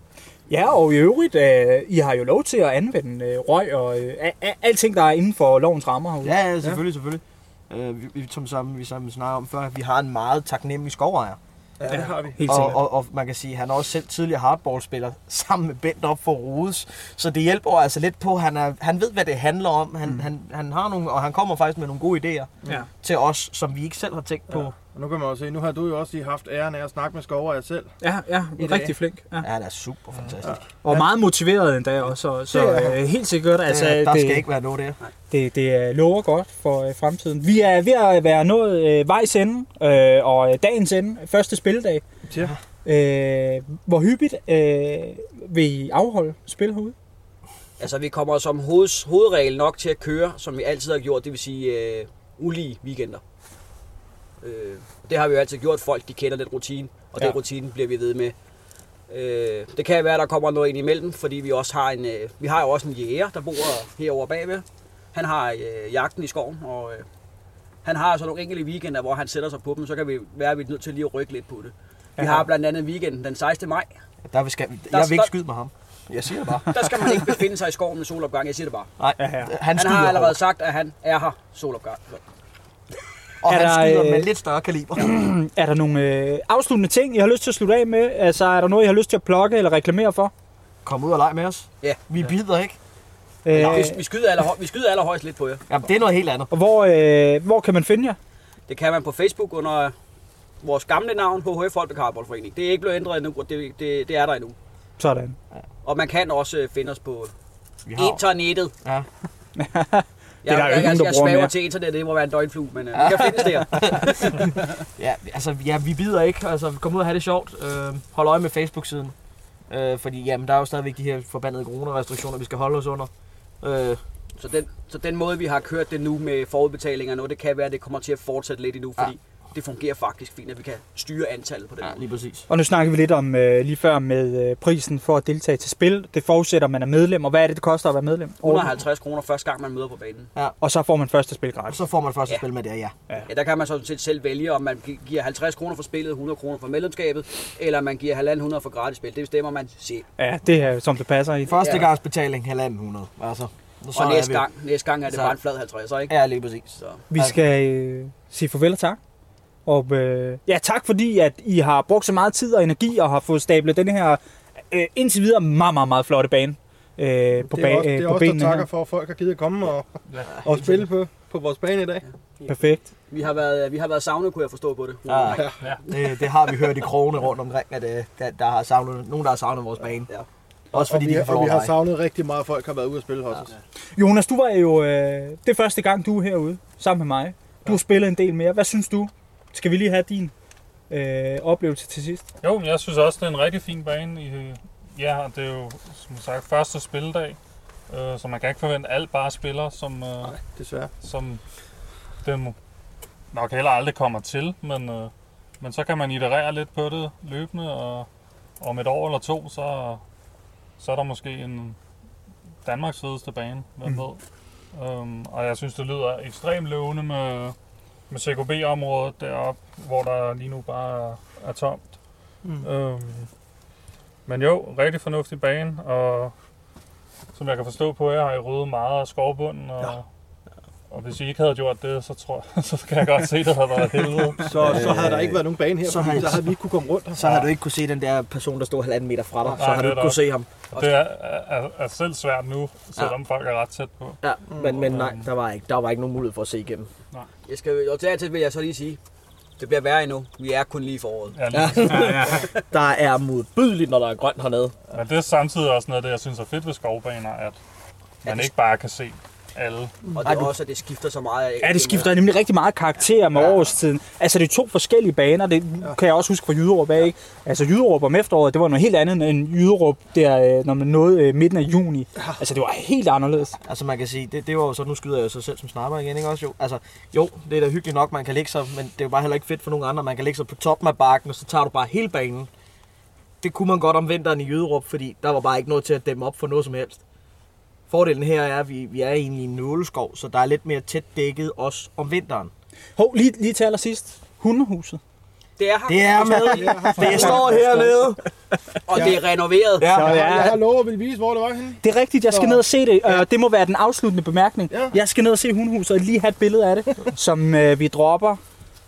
[SPEAKER 1] Ja, og i øvrigt, øh, I har jo lov til at anvende øh, røg og øh, a- a- alting, der er inden for lovens rammer herude.
[SPEAKER 12] Ja, ja selvfølgelig, selvfølgelig. Uh, vi, vi, som sammen, vi sammen snakker om før, at vi har en meget taknemmelig skovejer.
[SPEAKER 8] Ja, det har vi.
[SPEAKER 1] Helt
[SPEAKER 12] og,
[SPEAKER 1] sikkert.
[SPEAKER 12] og, og, man kan sige, at han er også selv tidligere hardballspiller sammen med Bent op for Rodes. Så det hjælper altså lidt på, han, er, han ved, hvad det handler om. Han, mm. han, han har nogle, og han kommer faktisk med nogle gode idéer
[SPEAKER 1] Ja.
[SPEAKER 12] til os, som vi ikke selv har tænkt på.
[SPEAKER 8] Ja. Og nu kan man også se, nu har du jo også lige haft æren af at snakke med Skover af selv.
[SPEAKER 1] Ja, ja,
[SPEAKER 8] I dag.
[SPEAKER 1] rigtig flink. Ja.
[SPEAKER 12] Ja, han er super fantastisk. Ja.
[SPEAKER 1] Og meget motiveret endda også, så, så
[SPEAKER 8] Det er-
[SPEAKER 1] øh, helt sikkert. Altså,
[SPEAKER 12] Altså, der
[SPEAKER 1] det,
[SPEAKER 12] skal ikke være noget der.
[SPEAKER 1] det, det øh, lover godt for øh, fremtiden. Vi er ved at være nået øh, vejs ende, øh, og øh, dagens ende, første spildag.
[SPEAKER 8] Ja.
[SPEAKER 1] Øh, hvor hyppigt øh, vil I afholde spil herude?
[SPEAKER 2] Altså, vi kommer som hoveds, hovedregel nok til at køre, som vi altid har gjort, det vil sige øh, ulige weekender. Øh, det har vi jo altid gjort. Folk, de kender lidt rutine, og ja. Den rutine bliver vi ved med. Øh, det kan være, der kommer noget ind imellem, fordi vi også har en, øh, vi har jo også en jæger, der bor herovre bagved. Han har øh, jagten i skoven, og øh, han har så nogle enkelte weekender, hvor han sætter sig på dem, så kan vi være, at vi er nødt til lige at rykke lidt på det. Vi
[SPEAKER 1] Ja.
[SPEAKER 2] har blandt andet weekenden den 16. maj.
[SPEAKER 12] Der skal,
[SPEAKER 2] Der
[SPEAKER 12] jeg vil ikke skyde med ham. Jeg siger det bare.
[SPEAKER 2] Der skal man ikke befinde sig i skoven med solopgang, jeg siger det bare.
[SPEAKER 12] Nej,
[SPEAKER 1] Ja, ja.
[SPEAKER 12] han
[SPEAKER 2] Han har allerede sagt, at han er her solopgang.
[SPEAKER 12] Og
[SPEAKER 1] Er
[SPEAKER 12] han
[SPEAKER 1] der,
[SPEAKER 12] skyder
[SPEAKER 1] øh,
[SPEAKER 12] med lidt større kaliber.
[SPEAKER 1] er der nogle øh, afsluttende ting, I har lyst til at slutte af med? Altså, er der noget, I har lyst til at plukke eller reklamere for?
[SPEAKER 12] Kom ud og leg med os.
[SPEAKER 2] Ja.
[SPEAKER 12] Vi bider ikke.
[SPEAKER 1] Øh,
[SPEAKER 2] Nå, vi, vi, skyder aller, vi skyder allerhøjst lidt på jer.
[SPEAKER 12] Jamen, det er noget helt andet.
[SPEAKER 1] Og hvor, øh, hvor kan man finde jer?
[SPEAKER 2] Det kan man på Facebook under vores gamle navn, HHF Holbæk Hardballforening. Det er ikke blevet ændret endnu, og det, det, det er der endnu.
[SPEAKER 1] Sådan.
[SPEAKER 2] Og man kan også øh, finde os på
[SPEAKER 12] Vi har-
[SPEAKER 2] internettet.
[SPEAKER 12] Ja.
[SPEAKER 2] Jeg,
[SPEAKER 1] der
[SPEAKER 2] jeg,
[SPEAKER 1] ikke
[SPEAKER 2] jeg, jeg,
[SPEAKER 1] der
[SPEAKER 2] jeg svæver
[SPEAKER 1] mere.
[SPEAKER 2] til internettet, det må være en døgnflue, men øh, det kan findes der.
[SPEAKER 12] Ja, altså, ja, vi bider ikke. Altså, kom ud og have det sjovt. Øh, hold øje med Facebook-siden. Øh, fordi jamen, der er jo stadigvæk de her forbandede coronarestriktioner, vi skal holde os under. Øh,
[SPEAKER 2] Så den, så den måde, vi har kørt det nu med forudbetalinger nu, det kan være, at det kommer til at fortsætte lidt endnu, fordi det fungerer faktisk fint, at vi kan styre antallet på den
[SPEAKER 12] ja,
[SPEAKER 2] måde.
[SPEAKER 12] lige præcis.
[SPEAKER 1] Og nu snakker vi lidt om øh, lige før med øh, prisen for at deltage til spil. Det forudsætter, at man er medlem. Og hvad er det, det koster at være medlem?
[SPEAKER 2] 150 kroner første gang, man møder på banen.
[SPEAKER 1] Og så får man første spil
[SPEAKER 12] Og
[SPEAKER 1] gratis.
[SPEAKER 12] så får man første
[SPEAKER 2] Ja.
[SPEAKER 12] ja. spil med det, ja.
[SPEAKER 2] Ja, der kan man sådan set selv vælge, om man gi- giver 50 kroner for spillet, 100 kroner for medlemskabet, eller man giver 1.500 for gratis spil. Det bestemmer man selv.
[SPEAKER 1] Ja, det er som det passer i.
[SPEAKER 12] Første
[SPEAKER 2] Ja.
[SPEAKER 12] gangs betaling, 1.500. Altså, så
[SPEAKER 2] Og næste gang, næste gang er det
[SPEAKER 12] Så-
[SPEAKER 2] bare en flad 50, ikke?
[SPEAKER 12] Ja, lige præcis.
[SPEAKER 2] Så.
[SPEAKER 1] Vi skal øh, sige farvel og tak. Og øh, ja, tak fordi, at I har brugt så meget tid og energi og har fået stablet den her øh, indtil videre meget, meget, meget flotte bane øh, på,
[SPEAKER 11] det er også, det
[SPEAKER 1] øh,
[SPEAKER 11] er
[SPEAKER 1] på
[SPEAKER 11] også takker for, at folk har givet at komme og, og spille på, på vores bane i dag.
[SPEAKER 1] Perfekt.
[SPEAKER 2] Vi har været, vi har været savnet, kunne jeg forstå på det.
[SPEAKER 12] Ja, det, det har vi hørt i krogene rundt omkring, at øh, der, der har savnet, nogen, der har savnet vores bane.
[SPEAKER 2] Ja.
[SPEAKER 12] Også fordi
[SPEAKER 11] og
[SPEAKER 12] de
[SPEAKER 11] vi,
[SPEAKER 12] kan få
[SPEAKER 11] og vi har savnet rigtig meget, at folk har været ude at spille hos os.
[SPEAKER 1] Jonas, du var jo øh, det første gang, du er herude sammen med mig. Du har spillet en del mere. Hvad synes du? Skal vi lige have din øh, oplevelse til sidst?
[SPEAKER 5] Jo, men jeg synes også, det er en rigtig fin bane. I, ja, og det er jo, som sagt, første spilledag. Øh, så man kan ikke forvente, alt bare spiller, som, øh,
[SPEAKER 11] Nej, desværre.
[SPEAKER 5] som den nok heller aldrig kommer til. Men, øh, men så kan man iterere lidt på det løbende, og om et år eller to, så, så er der måske en Danmarks fedeste bane, hvem
[SPEAKER 1] Mm.
[SPEAKER 5] ved. Um, og jeg synes, det lyder ekstremt lovende med, med CKB-området deroppe, hvor der lige nu bare er, tomt.
[SPEAKER 12] Mm.
[SPEAKER 5] Um, men jo, rigtig fornuftig bane, og som jeg kan forstå på jer, har I ryddet meget af skovbunden, og, ja. Og hvis I ikke havde gjort det, så tror jeg, så kan jeg godt se, at det havde været helvede.
[SPEAKER 11] Så, så havde der ikke været nogen bane her,
[SPEAKER 12] så
[SPEAKER 11] så,
[SPEAKER 12] havde-
[SPEAKER 11] fordi, så havde vi ikke kunne komme rundt.
[SPEAKER 12] Så har du ikke kunne se den der person, der stod halvanden meter fra dig. Så
[SPEAKER 5] Nej,
[SPEAKER 12] har du ikke kunne se ham.
[SPEAKER 5] Det er, er, er selv svært nu, selvom ja. folk er ret tæt på.
[SPEAKER 12] Ja, men, men nej, der var, ikke, der var ikke nogen mulighed for at se igennem.
[SPEAKER 2] Jeg skal, og dertil vil jeg så lige sige, det bliver værre endnu. Vi er kun lige i foråret.
[SPEAKER 5] Ja, lige
[SPEAKER 12] Ja. Der er modbydeligt, når der er grønt hernede.
[SPEAKER 5] Men det er samtidig også noget af det, jeg synes er fedt ved skovbaner, at man ikke bare kan se alle.
[SPEAKER 2] Og det er også, at det skifter så meget.
[SPEAKER 1] Ja, det skifter nemlig rigtig meget karakter med årstiden. Altså, det er to forskellige baner. Det kan jeg også huske fra Jyderup af, ikke? Altså, Jyderup om efteråret, det var noget helt andet end Jyderup, der, øh, når man nåede øh, midten af juni. Altså, det var helt anderledes.
[SPEAKER 12] Altså man kan sige, det, det var jo så, nu skyder jeg jo så selv som sniper igen, ikke også jo? Altså, jo, det er da hyggeligt nok, man kan lægge sig, men det er jo bare heller ikke fedt for nogen andre. Man kan lægge sig på toppen af bakken, og så tager du bare hele banen. Det kunne man godt om vinteren i Jyderup, fordi der var bare ikke noget til at dæmme op for noget som helst. Fordelen her er, at vi, vi er egentlig i en nåleskov, så der er lidt mere tæt dækket også om vinteren.
[SPEAKER 1] Hov, lige, lige til allersidst. Hundehuset.
[SPEAKER 2] Det er her.
[SPEAKER 12] Det er med. Det står hernede.
[SPEAKER 2] Og det er renoveret.
[SPEAKER 12] Ja.
[SPEAKER 1] Så, ja.
[SPEAKER 11] Jeg har lovet at ville vise, hvor det var henne.
[SPEAKER 1] Det er rigtigt, jeg skal
[SPEAKER 11] Så-
[SPEAKER 1] ned og se det. Ja. Det må være den afsluttende bemærkning.
[SPEAKER 11] Ja.
[SPEAKER 1] Jeg skal ned og se hundehuset og lige have et billede af det, som øh, vi dropper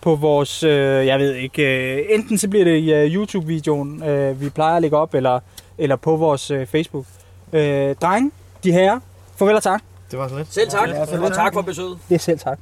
[SPEAKER 1] på vores, øh, jeg ved ikke, øh, enten så bliver det i øh, YouTube-videoen, øh, vi plejer at lægge op, eller, eller på vores øh, Facebook. Øh, drenge, de herrer, farvel og tak.
[SPEAKER 11] Det var så lidt.
[SPEAKER 2] Selv tak.
[SPEAKER 11] Ja,
[SPEAKER 2] Og tak for besøget.
[SPEAKER 1] Det er selv tak.